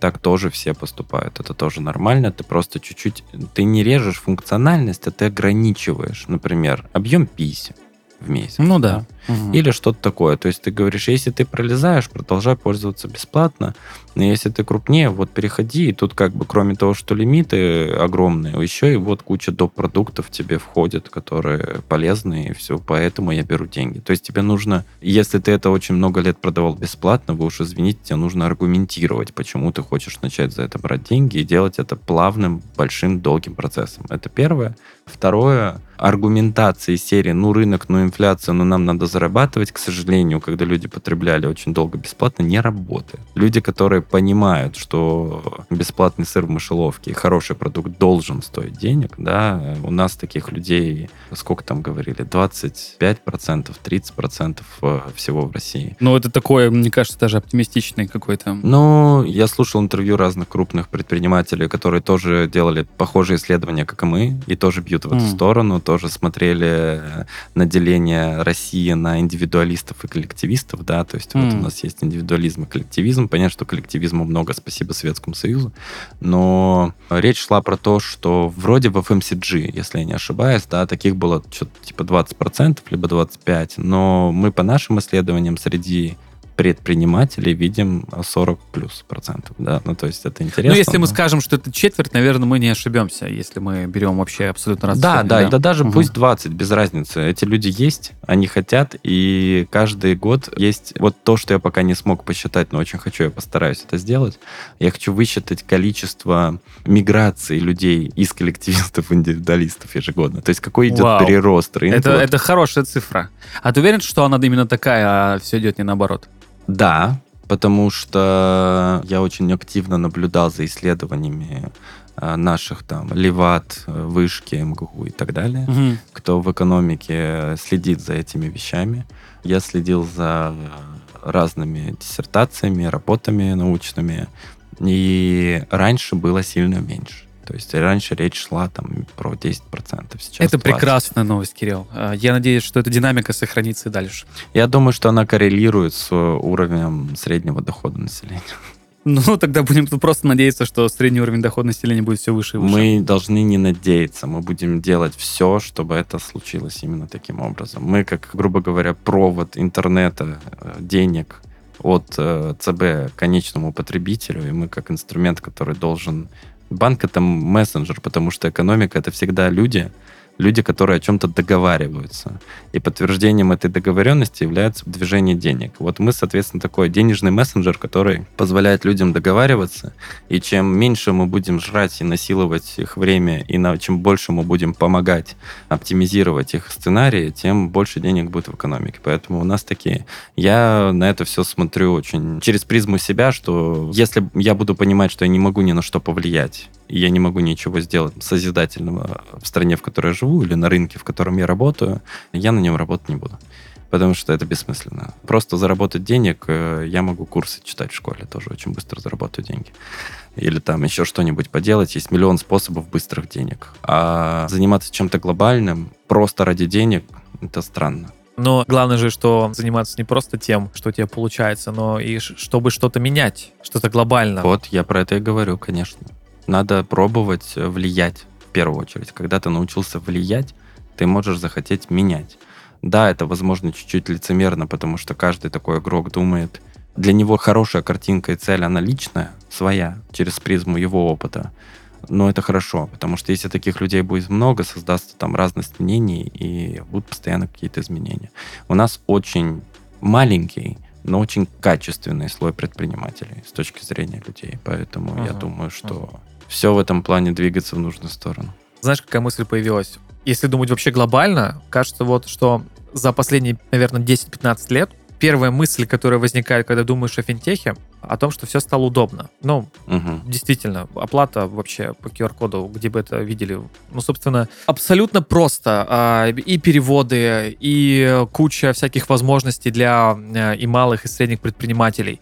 Так тоже все поступают. Это тоже нормально. Ты просто чуть-чуть... Ты не режешь функциональность, а ты ограничиваешь. Например, объем писем в месяц. Ну да. Или что-то такое. То есть ты говоришь, если ты пролезаешь, продолжай пользоваться бесплатно. Но если ты крупнее, вот переходи. И тут как бы кроме того, что лимиты огромные, еще и вот куча доп. продуктов тебе входят, которые полезные, и все. Поэтому я беру деньги. То есть тебе нужно, если ты это очень много лет продавал бесплатно, вы уж извините, тебе нужно аргументировать, почему ты хочешь начать за это брать деньги и делать это плавным, большим, долгим процессом. Это первое. Второе, аргументации серии «ну рынок, ну инфляция, ну нам надо зарабатывать», к сожалению, когда люди потребляли очень долго бесплатно, не работает. Люди, которые понимают, что бесплатный сыр в мышеловке и хороший продукт должен стоить денег, да, у нас таких людей, сколько там говорили, 25%, 30% э, всего в России. Ну, это такое, мне кажется, даже оптимистичный какой-то. Ну, я слушал интервью разных крупных предпринимателей, которые тоже делали похожие исследования, как и мы, и тоже бьют в эту mm. сторону, тоже смотрели на деление России на индивидуалистов и коллективистов, да, то есть mm. вот у нас есть индивидуализм и коллективизм. Понятно, что коллективизма много, спасибо Советскому Союзу, но речь шла про то, что вроде в FMCG, если я не ошибаюсь, да, таких было что-то типа 20%, либо 25%, но мы по нашим исследованиям среди предпринимателей видим 40 плюс процентов, да, ну то есть это интересно. Ну если но... мы скажем, что это четверть, наверное, мы не ошибемся, если мы берем вообще абсолютно раз. Да, да, да, да даже угу. пусть 20, без разницы. Эти люди есть, они хотят, и каждый год есть вот то, что я пока не смог посчитать, но очень хочу, я постараюсь это сделать. Я хочу высчитать количество миграции людей из коллективистов в индивидуалистов ежегодно. То есть какой идет Вау. перерост рынка. Это, это хорошая цифра. А ты уверен, что она именно такая, а все идет не наоборот? Да, потому что я очень активно наблюдал за исследованиями э, наших там Леват, Вышки, МГУ и так далее, угу. кто в экономике следит за этими вещами. Я следил за разными диссертациями, работами научными, и раньше было сильно меньше. То есть раньше речь шла там про 10%, сейчас Это 20%. прекрасная новость, Кирилл. А, я надеюсь, что эта динамика сохранится и дальше. Я думаю, что она коррелирует с уровнем среднего дохода населения. Ну, тогда будем просто надеяться, что средний уровень дохода населения будет все выше и выше. Мы должны не надеяться, мы будем делать все, чтобы это случилось именно таким образом. Мы, как, грубо говоря, провод интернета, э, денег от э, ЦБ к конечному потребителю, и мы как инструмент, который должен Банк это мессенджер, потому что экономика это всегда люди, люди, которые о чем-то договариваются. И подтверждением этой договоренности является движение денег. Вот мы, соответственно, такой денежный мессенджер, который позволяет людям договариваться. И чем меньше мы будем жрать и насиловать их время, и на, чем больше мы будем помогать оптимизировать их сценарии, тем больше денег будет в экономике. Поэтому у нас такие... Я на это все смотрю очень через призму себя, что если я буду понимать, что я не могу ни на что повлиять, и я не могу ничего сделать созидательного в стране, в которой я живу, или на рынке, в котором я работаю, я на нем работать не буду. Потому что это бессмысленно. Просто заработать денег, э, я могу курсы читать в школе, тоже очень быстро заработаю деньги. Или там еще что-нибудь поделать. Есть миллион способов быстрых денег. А заниматься чем-то глобальным просто ради денег, это странно. Но главное же, что заниматься не просто тем, что у тебя получается, но и чтобы что-то менять, что-то глобально. Вот, я про это и говорю, конечно. Надо пробовать влиять первую очередь. Когда ты научился влиять, ты можешь захотеть менять. Да, это, возможно, чуть-чуть лицемерно, потому что каждый такой игрок думает, для него хорошая картинка и цель, она личная, своя, через призму его опыта. Но это хорошо, потому что если таких людей будет много, создастся там разность мнений и будут постоянно какие-то изменения. У нас очень маленький, но очень качественный слой предпринимателей с точки зрения людей. Поэтому uh-huh. я думаю, что uh-huh все в этом плане двигаться в нужную сторону. Знаешь, какая мысль появилась? Если думать вообще глобально, кажется вот, что за последние, наверное, 10-15 лет первая мысль, которая возникает, когда думаешь о финтехе, о том, что все стало удобно. Ну, угу. действительно, оплата вообще по QR-коду, где бы это видели. Ну, собственно, абсолютно просто. А, и переводы, и куча всяких возможностей для э, и малых, и средних предпринимателей.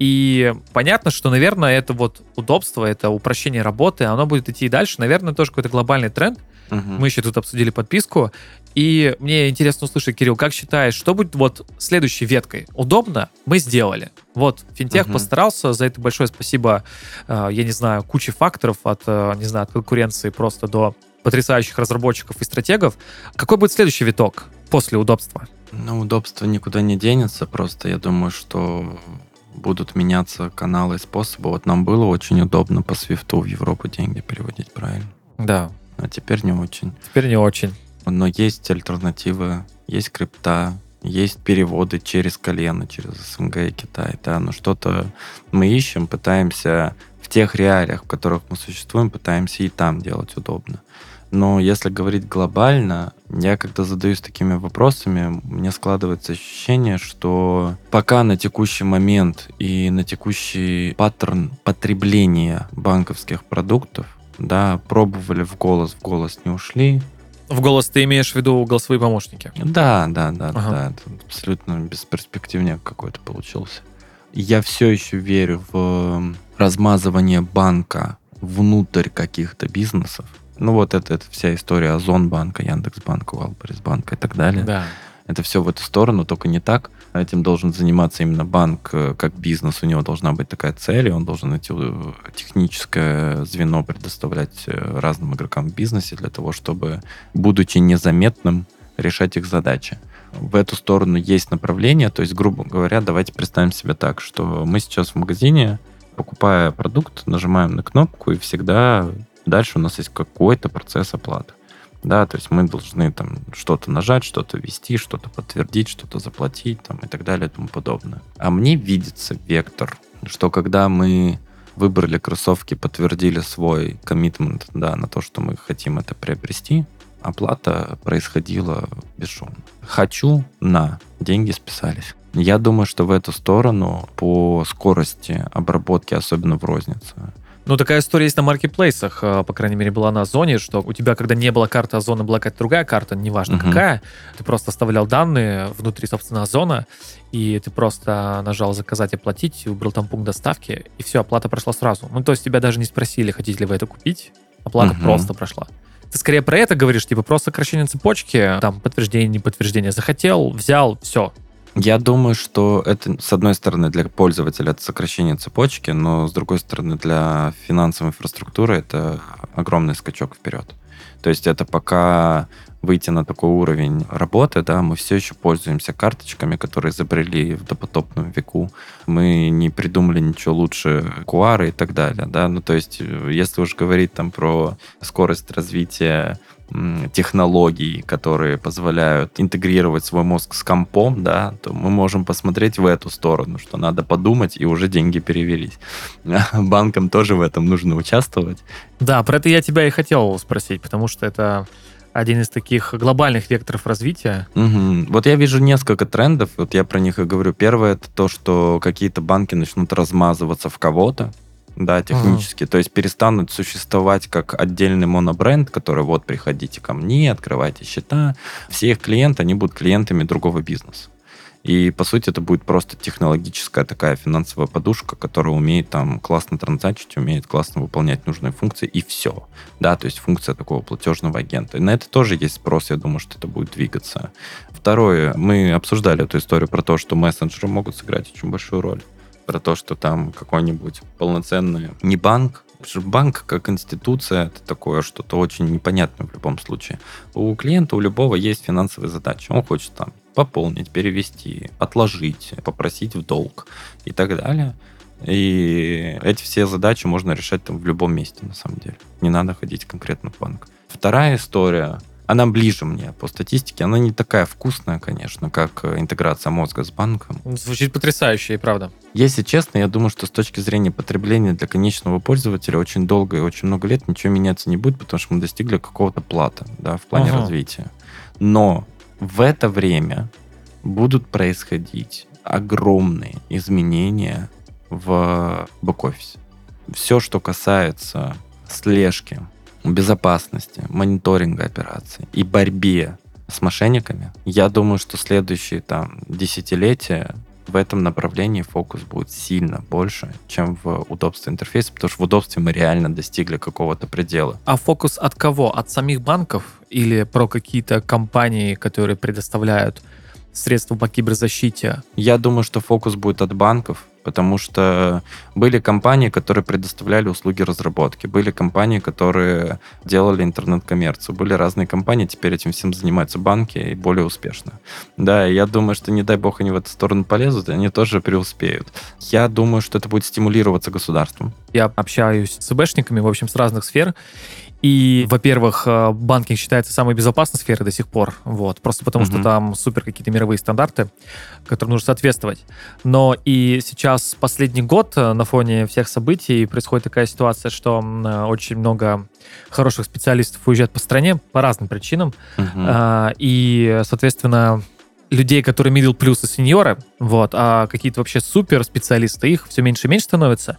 И понятно, что, наверное, это вот удобство, это упрощение работы, оно будет идти и дальше. Наверное, тоже какой-то глобальный тренд. Угу. Мы еще тут обсудили подписку. И мне интересно услышать, Кирилл, как считаешь, что будет вот следующей веткой? Удобно? Мы сделали. Вот, финтех угу. постарался, за это большое спасибо, э, я не знаю, куче факторов от, э, не знаю, от конкуренции просто до потрясающих разработчиков и стратегов. Какой будет следующий виток после удобства? Ну, удобство никуда не денется, просто я думаю, что будут меняться каналы и способы. Вот нам было очень удобно по свифту в Европу деньги переводить, правильно? Да. А теперь не очень. Теперь не очень. Но есть альтернативы, есть крипта, есть переводы через колено, через СНГ и Китай. Да, но что-то мы ищем, пытаемся в тех реалиях, в которых мы существуем, пытаемся и там делать удобно. Но если говорить глобально, я когда задаюсь такими вопросами, мне складывается ощущение, что пока на текущий момент и на текущий паттерн потребления банковских продуктов, да, пробовали в голос, в голос не ушли. В голос ты имеешь в виду голосовые помощники? Да, да, да, ага. да. Это абсолютно бесперспективняк какой-то получился. Я все еще верю в размазывание банка внутрь каких-то бизнесов. Ну вот это, это вся история Озон банка, Яндекс банка, Wildberries банка и так далее. Да. Это все в эту сторону, только не так. Этим должен заниматься именно банк э, как бизнес. У него должна быть такая цель, и он должен эти э, техническое звено предоставлять э, разным игрокам в бизнесе для того, чтобы, будучи незаметным, решать их задачи. В эту сторону есть направление, то есть, грубо говоря, давайте представим себе так, что мы сейчас в магазине, покупая продукт, нажимаем на кнопку, и всегда дальше у нас есть какой-то процесс оплаты да, то есть мы должны там что-то нажать, что-то ввести, что-то подтвердить, что-то заплатить там и так далее и тому подобное. А мне видится вектор, что когда мы выбрали кроссовки, подтвердили свой коммитмент, да, на то, что мы хотим это приобрести, оплата происходила бесшумно. Хочу на, деньги списались. Я думаю, что в эту сторону по скорости обработки, особенно в рознице, ну, такая история есть на маркетплейсах, э, по крайней мере, была на Озоне, что у тебя, когда не было карты Озона, была какая-то другая карта, неважно угу. какая, ты просто оставлял данные внутри, собственно, Озона, и ты просто нажал «Заказать, оплатить», выбрал там пункт доставки, и все, оплата прошла сразу. Ну, то есть тебя даже не спросили, хотите ли вы это купить, оплата угу. просто прошла. Ты скорее про это говоришь, типа просто сокращение цепочки, там подтверждение, не подтверждение. Захотел, взял, все, я думаю, что это, с одной стороны, для пользователя это сокращение цепочки, но с другой стороны, для финансовой инфраструктуры это огромный скачок вперед. То есть это пока выйти на такой уровень работы, да, мы все еще пользуемся карточками, которые изобрели в допотопном веку. Мы не придумали ничего лучше QR и так далее, да, ну то есть э, если уж говорить там про скорость развития технологий, которые позволяют интегрировать свой мозг с компом, да, то мы можем посмотреть в эту сторону, что надо подумать, и уже деньги перевелись. Банкам тоже в этом нужно участвовать. Да, про это я тебя и хотел спросить, потому что это один из таких глобальных векторов развития. Угу. Вот я вижу несколько трендов, вот я про них и говорю. Первое это то, что какие-то банки начнут размазываться в кого-то, да, технически. Ага. То есть перестанут существовать как отдельный монобренд, который вот приходите ко мне, открывайте счета. Все их клиенты, они будут клиентами другого бизнеса. И, по сути, это будет просто технологическая такая финансовая подушка, которая умеет там классно транзачить, умеет классно выполнять нужные функции, и все. Да, то есть функция такого платежного агента. И на это тоже есть спрос, я думаю, что это будет двигаться. Второе, мы обсуждали эту историю про то, что мессенджеры могут сыграть очень большую роль про то, что там какой-нибудь полноценный не банк, банк как институция это такое что-то очень непонятное в любом случае. У клиента, у любого есть финансовые задачи. Он хочет там пополнить, перевести, отложить, попросить в долг и так далее. И эти все задачи можно решать там в любом месте, на самом деле. Не надо ходить конкретно в банк. Вторая история она ближе мне по статистике. Она не такая вкусная, конечно, как э, интеграция мозга с банком. Звучит потрясающе, и правда. Если честно, я думаю, что с точки зрения потребления для конечного пользователя очень долго и очень много лет ничего меняться не будет, потому что мы достигли какого-то плата да, в плане ага. развития. Но в это время будут происходить огромные изменения в бэк-офисе. Все, что касается слежки, безопасности, мониторинга операций и борьбе с мошенниками, я думаю, что следующие там десятилетия в этом направлении фокус будет сильно больше, чем в удобстве интерфейса, потому что в удобстве мы реально достигли какого-то предела. А фокус от кого? От самих банков или про какие-то компании, которые предоставляют средства по киберзащите? Я думаю, что фокус будет от банков, потому что были компании, которые предоставляли услуги разработки, были компании, которые делали интернет-коммерцию, были разные компании, теперь этим всем занимаются банки и более успешно. Да, я думаю, что не дай бог они в эту сторону полезут, они тоже преуспеют. Я думаю, что это будет стимулироваться государством. Я общаюсь с ИБшниками, в общем, с разных сфер, и, во-первых, э, банкинг считается самой безопасной сферой до сих пор, вот, просто потому mm-hmm. что там супер какие-то мировые стандарты, которым нужно соответствовать. Но и сейчас последний год э, на фоне всех событий происходит такая ситуация, что э, очень много хороших специалистов уезжают по стране по разным причинам, mm-hmm. и, соответственно, людей, которые middle плюс и сеньоры, вот, а какие-то вообще супер специалисты, их все меньше и меньше становится,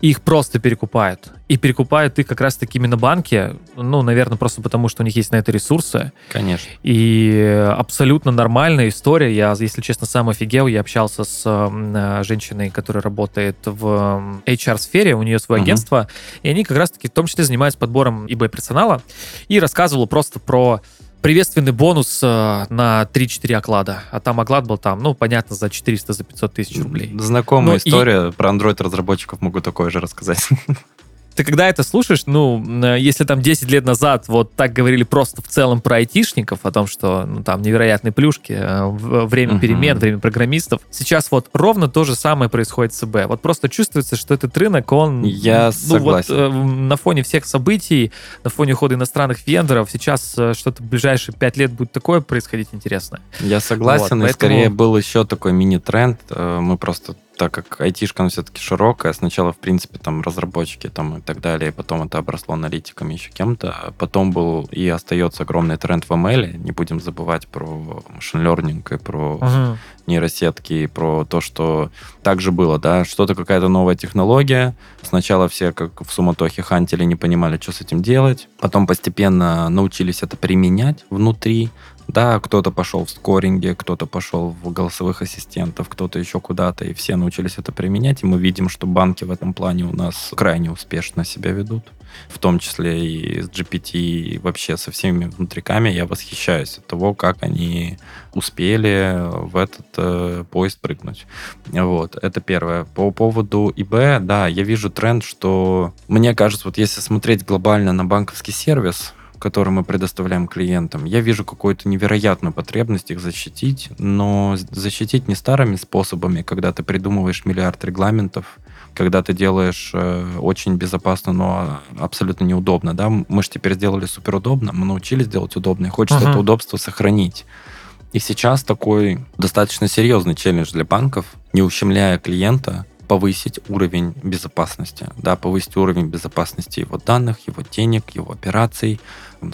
и их просто перекупают. И перекупают их как раз-таки именно банки, ну, наверное, просто потому, что у них есть на это ресурсы. Конечно. И абсолютно нормальная история. Я, если честно, сам офигел. Я общался с э, женщиной, которая работает в HR-сфере, у нее свое uh-huh. агентство, и они как раз-таки в том числе занимаются подбором ИБ-персонала, и рассказывала просто про приветственный бонус э, на 3-4 оклада. А там оклад был там, ну, понятно, за 400, за 500 тысяч рублей. Знакомая Ну, и- история. Про Android-разработчиков могу такое же рассказать. Ты когда это слушаешь, ну, э, если там 10 лет назад вот так говорили просто в целом про айтишников, о том, что ну, там невероятные плюшки, э, в- время Мгм. перемен, время программистов, сейчас вот ровно то же самое происходит с СБ. Вот просто чувствуется, что этот рынок, он... Я ну, вот, согласен. э, на фоне всех событий, на фоне ухода иностранных вендоров, сейчас э, что-то в ближайшие 5 лет будет такое происходить интересное. Я согласен, Вот, и скорее поэтому- был еще такой мини-тренд. Э, Мы просто, так как айтишка она все-таки широкая, сначала, в принципе, там разработчики там и так далее, потом это обросло аналитиками, еще кем-то. А Потом был и остается огромный тренд в ML. Не будем забывать про машин learning и про нейросетки, и про то, что также было, да, что-то какая-то новая технология. Сначала все как в суматохе хантили, не понимали, что с этим делать. Потом постепенно научились это применять внутри. Да, кто-то пошел в скоринге, кто-то пошел в голосовых ассистентов, кто-то еще куда-то, и все научились это применять, и мы видим, что банки в этом плане у нас крайне успешно себя ведут, в том числе и с GPT, и вообще со всеми внутриками. Я восхищаюсь от того, как они успели в этот э, поезд прыгнуть. Вот, это первое. По поводу ИБ, да, я вижу тренд, что, мне кажется, вот если смотреть глобально на банковский сервис, который мы предоставляем клиентам, я вижу какую-то невероятную потребность их защитить, но защитить не старыми способами, когда ты придумываешь миллиард регламентов, когда ты делаешь э, очень безопасно, но абсолютно неудобно, да, мы же теперь сделали супер удобно, мы научились делать удобно, и хочется Мгм. это удобство сохранить. И сейчас такой достаточно серьезный челлендж для банков, не ущемляя клиента, повысить уровень безопасности, да, повысить уровень безопасности его данных, его денег, его операций,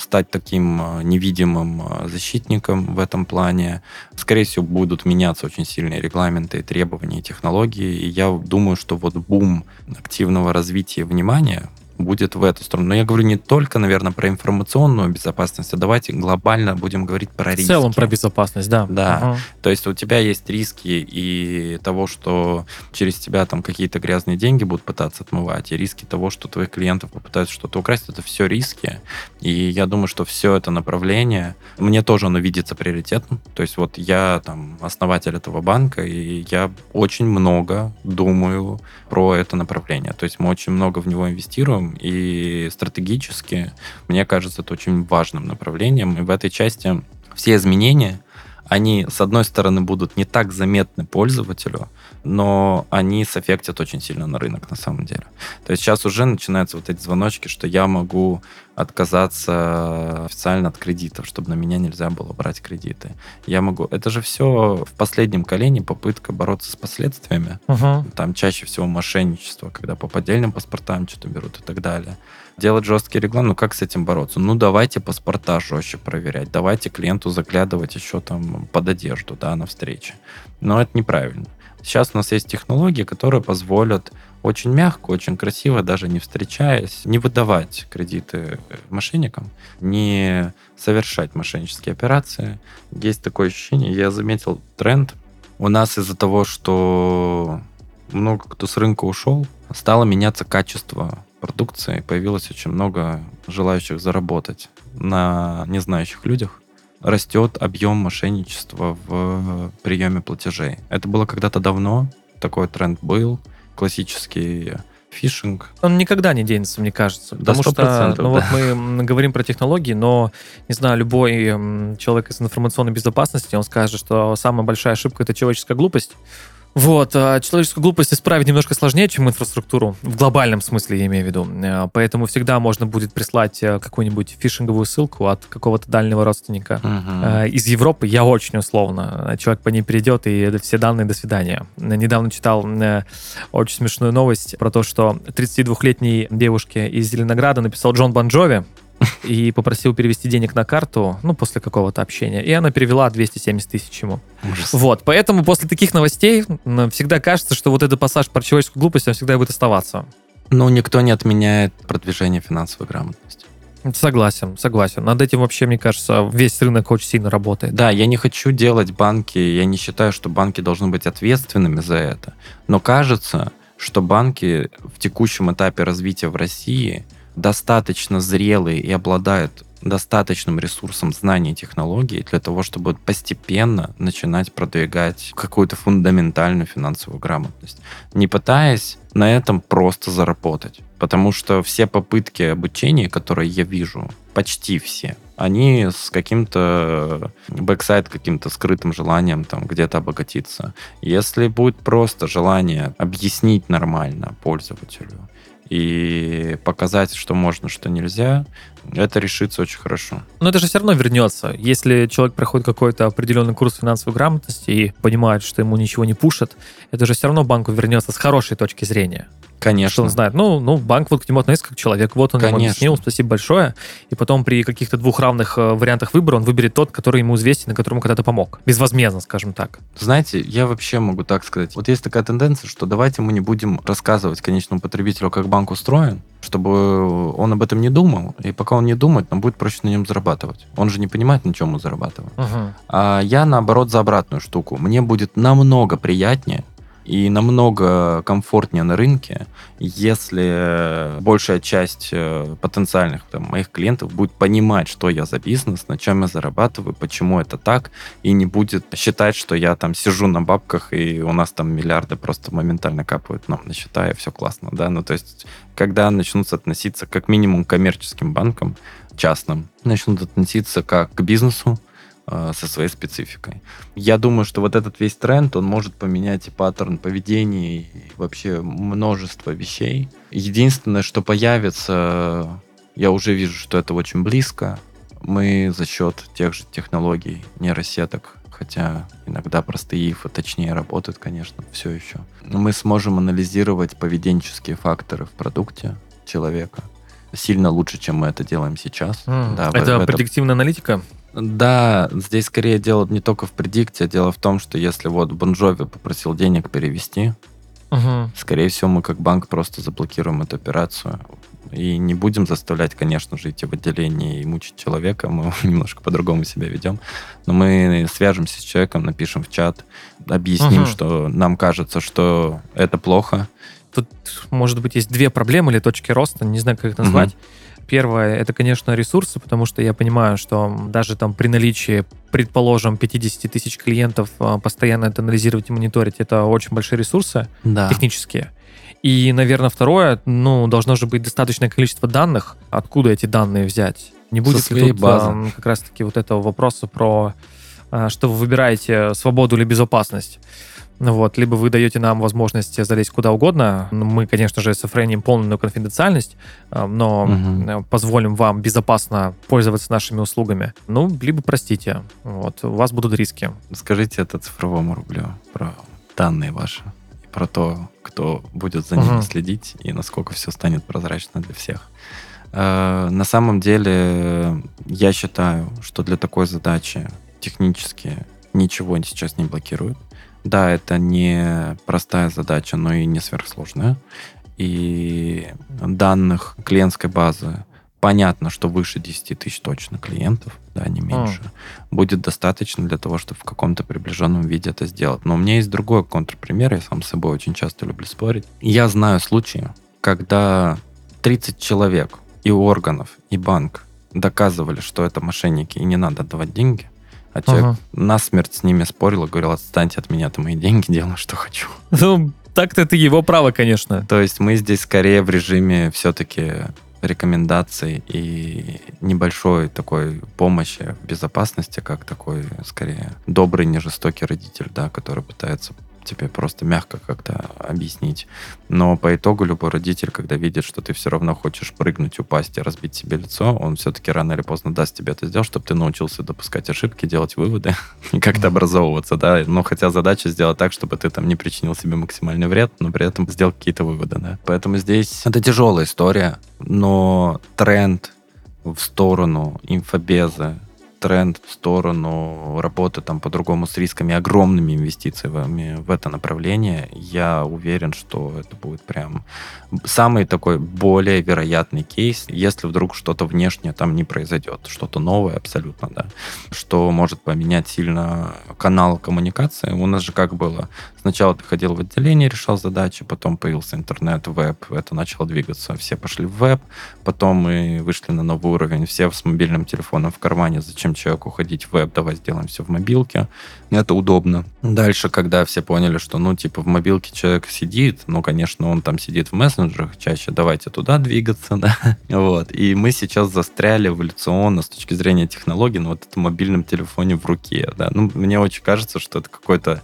стать таким э, невидимым э, защитником в этом плане. Скорее всего, будут меняться очень сильные регламенты, и требования, и технологии, и я думаю, что вот бум активного развития внимания будет в эту сторону. Но я говорю не только, наверное, про информационную безопасность, а давайте глобально будем говорить про В риски. целом про безопасность, да. Да. Ага. То есть у тебя есть риски и того, что через тебя там какие-то грязные деньги будут пытаться отмывать, и риски того, что твоих клиентов попытаются что-то украсть, это все риски. И я думаю, что все это направление, мне тоже оно видится приоритетным. То есть вот я там основатель этого банка, и я очень много думаю про это направление. То есть мы очень много в него инвестируем, и стратегически, мне кажется, это очень важным направлением. И в этой части все изменения, они, с одной стороны, будут не так заметны пользователю, но они сэффектят очень сильно на рынок на самом деле. То есть сейчас уже начинаются вот эти звоночки, что я могу отказаться официально от кредитов, чтобы на меня нельзя было брать кредиты. Я могу... Это же все в последнем колене попытка бороться с последствиями. Мгм. Там чаще всего мошенничество, когда по поддельным паспортам что-то берут и так далее. Делать жесткий регламент, ну как с этим бороться? Ну давайте паспорта жестче проверять, давайте клиенту заглядывать еще там под одежду, да, на встрече. Но это неправильно. Сейчас у нас есть технологии, которые позволят очень мягко, очень красиво, даже не встречаясь, не выдавать кредиты мошенникам, не совершать мошеннические операции. Есть такое ощущение, я заметил тренд. У нас из-за того, что много кто с рынка ушел, стало меняться качество продукции, появилось очень много желающих заработать на незнающих людях. Растет объем мошенничества в приеме платежей. Это было когда-то давно, такой тренд был, классический фишинг. Он никогда не денется, мне кажется. Потому что 100%, ну, вот да. мы м, говорим про технологии, но, не знаю, любой человек из информационной безопасности, он скажет, что самая большая ошибка — это человеческая глупость. Вот, а человеческую глупость исправить немножко сложнее, чем инфраструктуру. В глобальном смысле, я имею в виду. Э, Поэтому всегда можно будет прислать э, какую-нибудь фишинговую ссылку от какого-то дальнего родственника. Э, Из Европы я очень условно. Человек по ней перейдет, и это все данные до свидания. Недавно читал очень смешную новость про то, что 32-летней девушке из Зеленограда написал Джон Бонджови и попросил перевести денег на карту, ну, после какого-то общения. И она перевела 270 тысяч ему. Ужас. Вот, поэтому после таких новостей всегда кажется, что вот этот пассаж про человеческую глупость, он всегда будет оставаться. Ну, никто не отменяет продвижение финансовой грамотности. Согласен, согласен. Над этим вообще, мне кажется, весь рынок очень сильно работает. Да, я не хочу делать банки, я не считаю, что банки должны быть ответственными за это. Но кажется, что банки в текущем этапе развития в России достаточно зрелые и обладают достаточным ресурсом знаний и технологий для того, чтобы постепенно начинать продвигать какую-то фундаментальную финансовую грамотность, не пытаясь на этом просто заработать. Потому что все попытки обучения, которые я вижу, почти все, они с каким-то backside, каким-то скрытым желанием там где-то обогатиться. Если будет просто желание объяснить нормально пользователю и показать, что можно, что нельзя, это решится очень хорошо. Но это же все равно вернется. Если человек проходит какой-то определенный курс финансовой грамотности и понимает, что ему ничего не пушат, это же все равно банку вернется с хорошей точки зрения. Конечно. Что он знает. Ну, ну, банк вот к нему относится как человек. Вот он Конечно. ему объяснил, спасибо большое. И потом при каких-то двух равных э, вариантах выбора он выберет тот, который ему известен и которому когда-то помог. Безвозмездно, скажем так. Знаете, я вообще могу так сказать. Вот есть такая тенденция, что давайте мы не будем рассказывать конечному потребителю, как банк устроен, чтобы он об этом не думал. И пока он не думает, нам будет проще на нем зарабатывать. Он же не понимает, на чем мы зарабатываем. Угу. А я, наоборот, за обратную штуку. Мне будет намного приятнее и намного комфортнее на рынке, если большая часть э, потенциальных там, моих клиентов будет понимать, что я за бизнес, на чем я зарабатываю, почему это так, и не будет считать, что я там сижу на бабках, и у нас там миллиарды просто моментально капают нам на счета, и все классно, да, ну то есть когда начнут относиться как минимум к коммерческим банкам, частным, начнут относиться как к бизнесу, со своей спецификой. Я думаю, что вот этот весь тренд, он может поменять и паттерн поведения, и вообще множество вещей. Единственное, что появится, я уже вижу, что это очень близко. Мы за счет тех же технологий нейросеток, хотя иногда простые ифы точнее работают, конечно, все еще. Мы сможем анализировать поведенческие факторы в продукте человека сильно лучше, чем мы это делаем сейчас. Mm. Да, это в, предиктивная аналитика? Да, здесь скорее дело не только в предикте, а дело в том, что если вот Бонжови попросил денег перевести, угу. скорее всего, мы как банк просто заблокируем эту операцию. И не будем заставлять, конечно же, идти в отделение и мучить человека. Мы немножко по-другому себя ведем. Но мы свяжемся с человеком, напишем в чат, объясним, угу. что нам кажется, что это плохо. Тут, может быть, есть две проблемы или точки роста, не знаю, как их назвать. Угу. Первое, это, конечно, ресурсы, потому что я понимаю, что даже там при наличии, предположим, 50 тысяч клиентов а, постоянно это анализировать и мониторить, это очень большие ресурсы да. технические. И, наверное, второе, ну, должно же быть достаточное количество данных. Откуда эти данные взять? Не будет ли тут базы. как раз-таки вот этого вопроса про, а, что вы выбираете свободу или безопасность? Ну вот, либо вы даете нам возможность залезть куда угодно. Мы, конечно же, сохраним полную конфиденциальность, э, но угу. позволим вам безопасно пользоваться нашими услугами. Ну, либо простите, вот, у вас будут риски. Скажите это цифровому рублю про данные ваши про то, кто будет за ними угу. следить и насколько все станет прозрачно для всех. Э, на самом деле, я считаю, что для такой задачи технически ничего сейчас не блокирует. Да, это не простая задача, но и не сверхсложная. И данных клиентской базы понятно, что выше 10 тысяч точно клиентов, да, не меньше, mm. будет достаточно для того, чтобы в каком-то приближенном виде это сделать. Но у меня есть другой контрпример, я сам с собой очень часто люблю спорить. Я знаю случаи, когда 30 человек и органов, и банк доказывали, что это мошенники, и не надо отдавать деньги, а человек ага. насмерть с ними спорил и говорил, отстаньте от меня, это мои деньги, делаю, что хочу. Ну, так-то это его право, конечно. То есть мы здесь скорее в режиме все-таки рекомендаций и небольшой такой помощи в безопасности, как такой, скорее, добрый, не жестокий родитель, да, который пытается тебе просто мягко как-то объяснить. Но по итогу любой родитель, когда видит, что ты все равно хочешь прыгнуть, упасть и разбить себе лицо, он все-таки рано или поздно даст тебе это сделать, чтобы ты научился допускать ошибки, делать выводы и как-то образовываться, да. Но хотя задача сделать так, чтобы ты там не причинил себе максимальный вред, но при этом сделал какие-то выводы, да. Поэтому здесь это тяжелая история, но тренд в сторону инфобеза, тренд в сторону работы там по-другому с рисками, огромными инвестициями в это направление, я уверен, что это будет прям самый такой более вероятный кейс, если вдруг что-то внешнее там не произойдет, что-то новое абсолютно, да, что может поменять сильно канал коммуникации. У нас же как было? Сначала ты ходил в отделение, решал задачи, потом появился интернет, веб, это начало двигаться, все пошли в веб, потом мы вышли на новый уровень, все с мобильным телефоном в кармане, зачем человеку ходить в веб, давай сделаем все в мобилке, это удобно. Дальше, когда все поняли, что, ну, типа, в мобилке человек сидит, ну, конечно, он там сидит в мессенджерах чаще, давайте туда двигаться, да, вот, и мы сейчас застряли эволюционно с точки зрения технологий на вот этом мобильном телефоне в руке, да, ну, мне очень кажется, что это какой-то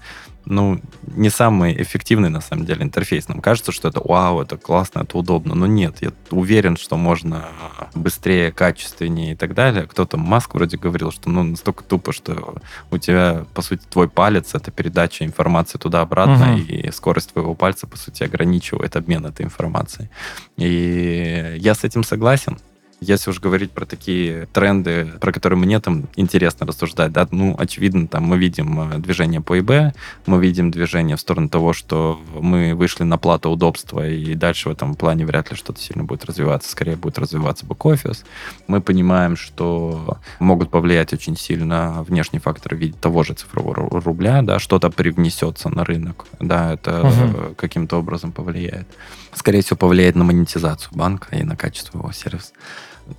ну, не самый эффективный, на самом деле, интерфейс. Нам кажется, что это вау, это классно, это удобно. Но нет, я уверен, что можно быстрее, качественнее и так далее. Кто-то, Маск вроде говорил, что ну, настолько тупо, что у тебя, по сути, твой палец — это передача информации туда-обратно, угу. и скорость твоего пальца, по сути, ограничивает обмен этой информацией. И я с этим согласен. Если уж говорить про такие тренды, про которые мне там интересно рассуждать, да, ну, очевидно, там мы видим э, движение по ИБ, мы видим движение в сторону того, что мы вышли на плату удобства, и дальше в этом плане вряд ли что-то сильно будет развиваться, скорее будет развиваться бэк-офис. Мы понимаем, что могут повлиять очень сильно внешние факторы в виде того же цифрового рубля, да, что-то привнесется на рынок, да, это угу. каким-то образом повлияет. Скорее всего, повлияет на монетизацию банка и на качество его сервиса.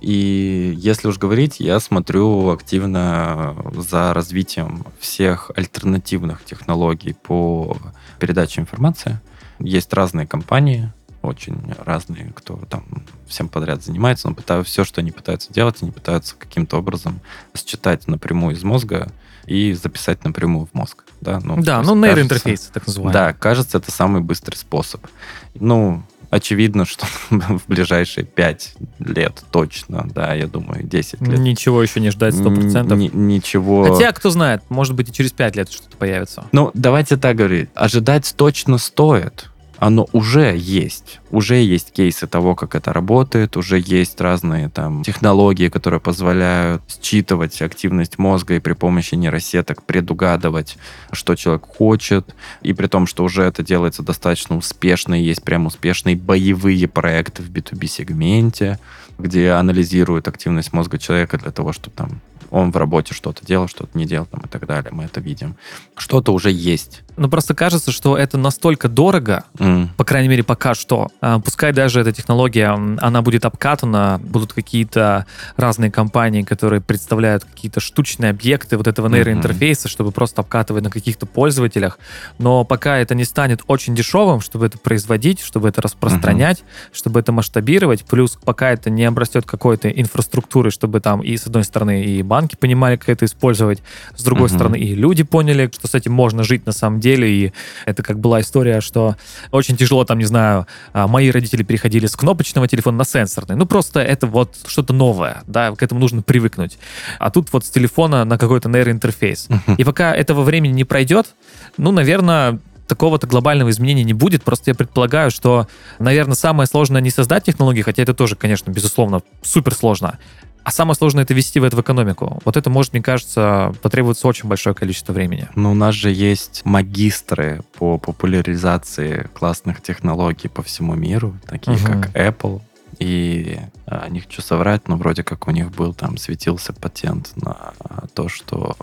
И если уж говорить, я смотрю активно за развитием всех альтернативных технологий по передаче информации. Есть разные компании, очень разные, кто там всем подряд занимается, но пытаются все, что они пытаются делать, они пытаются каким-то образом считать напрямую из мозга и записать напрямую в мозг. Да, ну, да, ну нейроинтерфейсы, так называемые. Да, кажется, это самый быстрый способ. Ну, очевидно, что в ближайшие 5 лет точно, да, я думаю, 10 лет. Ничего еще не ждать 100%. Н- ничего. Хотя, кто знает, может быть, и через 5 лет что-то появится. Ну, давайте так говорить. Ожидать точно стоит оно уже есть. Уже есть кейсы того, как это работает, уже есть разные там технологии, которые позволяют считывать активность мозга и при помощи нейросеток предугадывать, что человек хочет, и при том, что уже это делается достаточно успешно, и есть прям успешные боевые проекты в B2B-сегменте, где анализируют активность мозга человека для того, чтобы там он в работе что-то делал, что-то не делал там, и так далее. Мы это видим. Что-то уже есть. Ну, просто кажется, что это настолько дорого, mm. по крайней мере, пока что. А, пускай даже эта технология, она будет обкатана, будут какие-то разные компании, которые представляют какие-то штучные объекты вот этого нейроинтерфейса, mm-hmm. чтобы просто обкатывать на каких-то пользователях. Но пока это не станет очень дешевым, чтобы это производить, чтобы это распространять, mm-hmm. чтобы это масштабировать, плюс пока это не обрастет какой-то инфраструктурой, чтобы там и с одной стороны и банк банки понимали, как это использовать. С другой угу. стороны, и люди поняли, что с этим можно жить на самом деле. И это как была история, что очень тяжело, там, не знаю, а, мои родители переходили с кнопочного телефона на сенсорный. Ну, просто это вот что-то новое, да, к этому нужно привыкнуть. А тут вот с телефона на какой-то нейроинтерфейс. И пока этого времени не пройдет, ну, наверное, такого-то глобального изменения не будет. Просто я предполагаю, что, наверное, самое сложное не создать технологии, хотя это тоже, конечно, безусловно, супер сложно, а самое сложное это ввести в это в экономику. Вот это может, мне кажется, потребуется очень большое количество времени. Но у нас же есть магистры по популяризации классных технологий по всему миру, такие угу. как Apple. И а, не хочу соврать, но вроде как у них был там, светился патент на то, что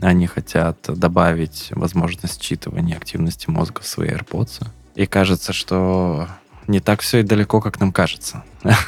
они хотят добавить возможность считывания активности мозга в свои AirPods. И кажется, что не так все и далеко, как нам кажется.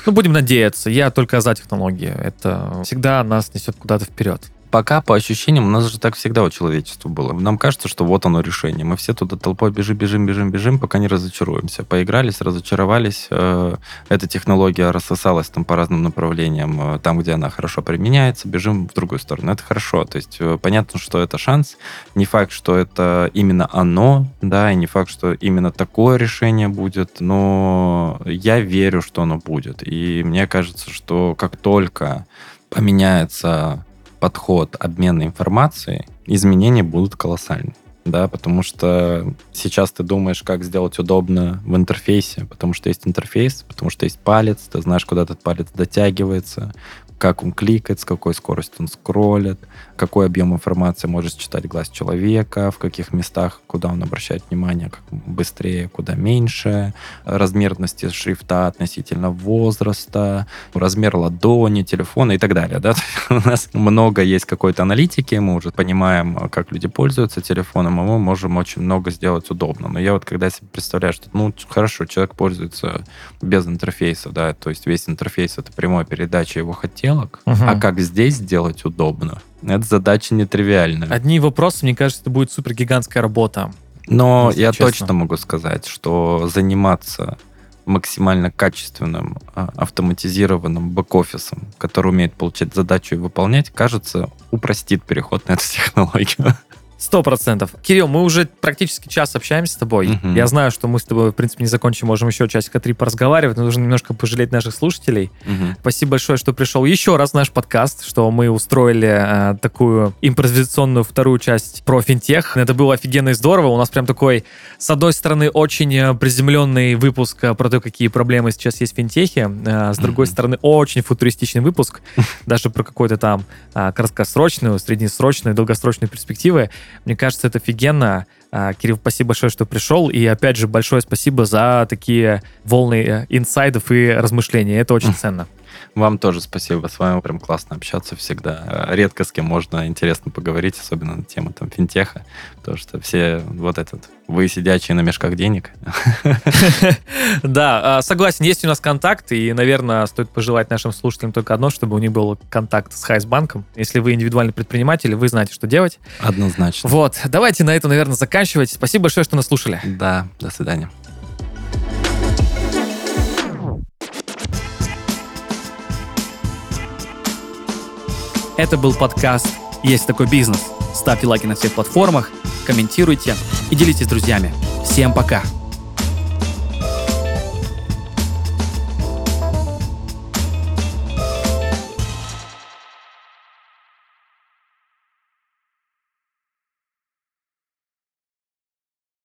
Ну, будем надеяться. Я только за технологии. Это всегда нас несет куда-то вперед пока по ощущениям у нас же так всегда у человечества было. Нам кажется, что вот оно решение. Мы все туда толпой бежим, бежим, бежим, бежим, пока не разочаруемся. Поигрались, разочаровались. Э, эта технология рассосалась там по разным направлениям. Э, там, где она хорошо применяется, бежим в другую сторону. Это хорошо. То есть э, понятно, что это шанс. Не факт, что это именно оно, да, и не факт, что именно такое решение будет, но я верю, что оно будет. И мне кажется, что как только поменяется подход обмена информацией, изменения будут колоссальны. Да, потому что сейчас ты думаешь, как сделать удобно в интерфейсе, потому что есть интерфейс, потому что есть палец, ты знаешь, куда этот палец дотягивается, как он кликает, с какой скоростью он скроллит, какой объем информации может читать глаз человека, в каких местах, куда он обращает внимание, как быстрее, куда меньше, размерности шрифта относительно возраста, размер ладони, телефона и так далее. Да? У нас много есть какой-то аналитики, мы уже понимаем, как люди пользуются телефоном, и мы можем очень много сделать удобно. Но я вот когда себе представляю, что, ну, хорошо, человек пользуется без интерфейса, да, то есть весь интерфейс — это прямая передача его хотелок, угу. а как здесь сделать удобно? Это задача нетривиальная. Одни вопросы, мне кажется, это будет супер гигантская работа. Но я честно. точно могу сказать, что заниматься максимально качественным а, автоматизированным бэк-офисом, который умеет получать задачу и выполнять, кажется, упростит переход на эту технологию. Сто процентов. Кирилл, мы уже практически час общаемся с тобой. Угу. Я знаю, что мы с тобой, в принципе, не закончим, можем еще часика три поразговаривать, но нужно немножко пожалеть наших слушателей. Угу. Спасибо большое, что пришел еще раз в наш подкаст, что мы устроили э, такую импровизационную вторую часть про финтех. Это было офигенно и здорово. У нас прям такой, с одной стороны, очень э, приземленный выпуск э, про то, какие проблемы сейчас есть в финтехе, э, с другой угу. стороны, очень футуристичный выпуск, даже про какой-то там э, краткосрочную, среднесрочную, долгосрочную перспективы. Мне кажется, это офигенно. А, Кирилл, спасибо большое, что пришел. И опять же, большое спасибо за такие волны э, инсайдов и размышлений. Это очень ценно. Вам тоже спасибо. С вами прям классно общаться всегда. Редко с кем можно интересно поговорить, особенно на тему там финтеха, потому что все вот этот вы сидячие на мешках денег. Да, а, согласен, есть у нас контакт, и, наверное, стоит пожелать нашим слушателям только одно, чтобы у них был контакт с Хайсбанком. Если вы индивидуальный предприниматель, вы знаете, что делать. Однозначно. Вот, давайте на этом, наверное, заканчивать. Спасибо большое, что нас слушали. Да, до свидания. Это был подкаст «Есть такой бизнес». Ставьте лайки на всех платформах, комментируйте и делитесь с друзьями. Всем пока!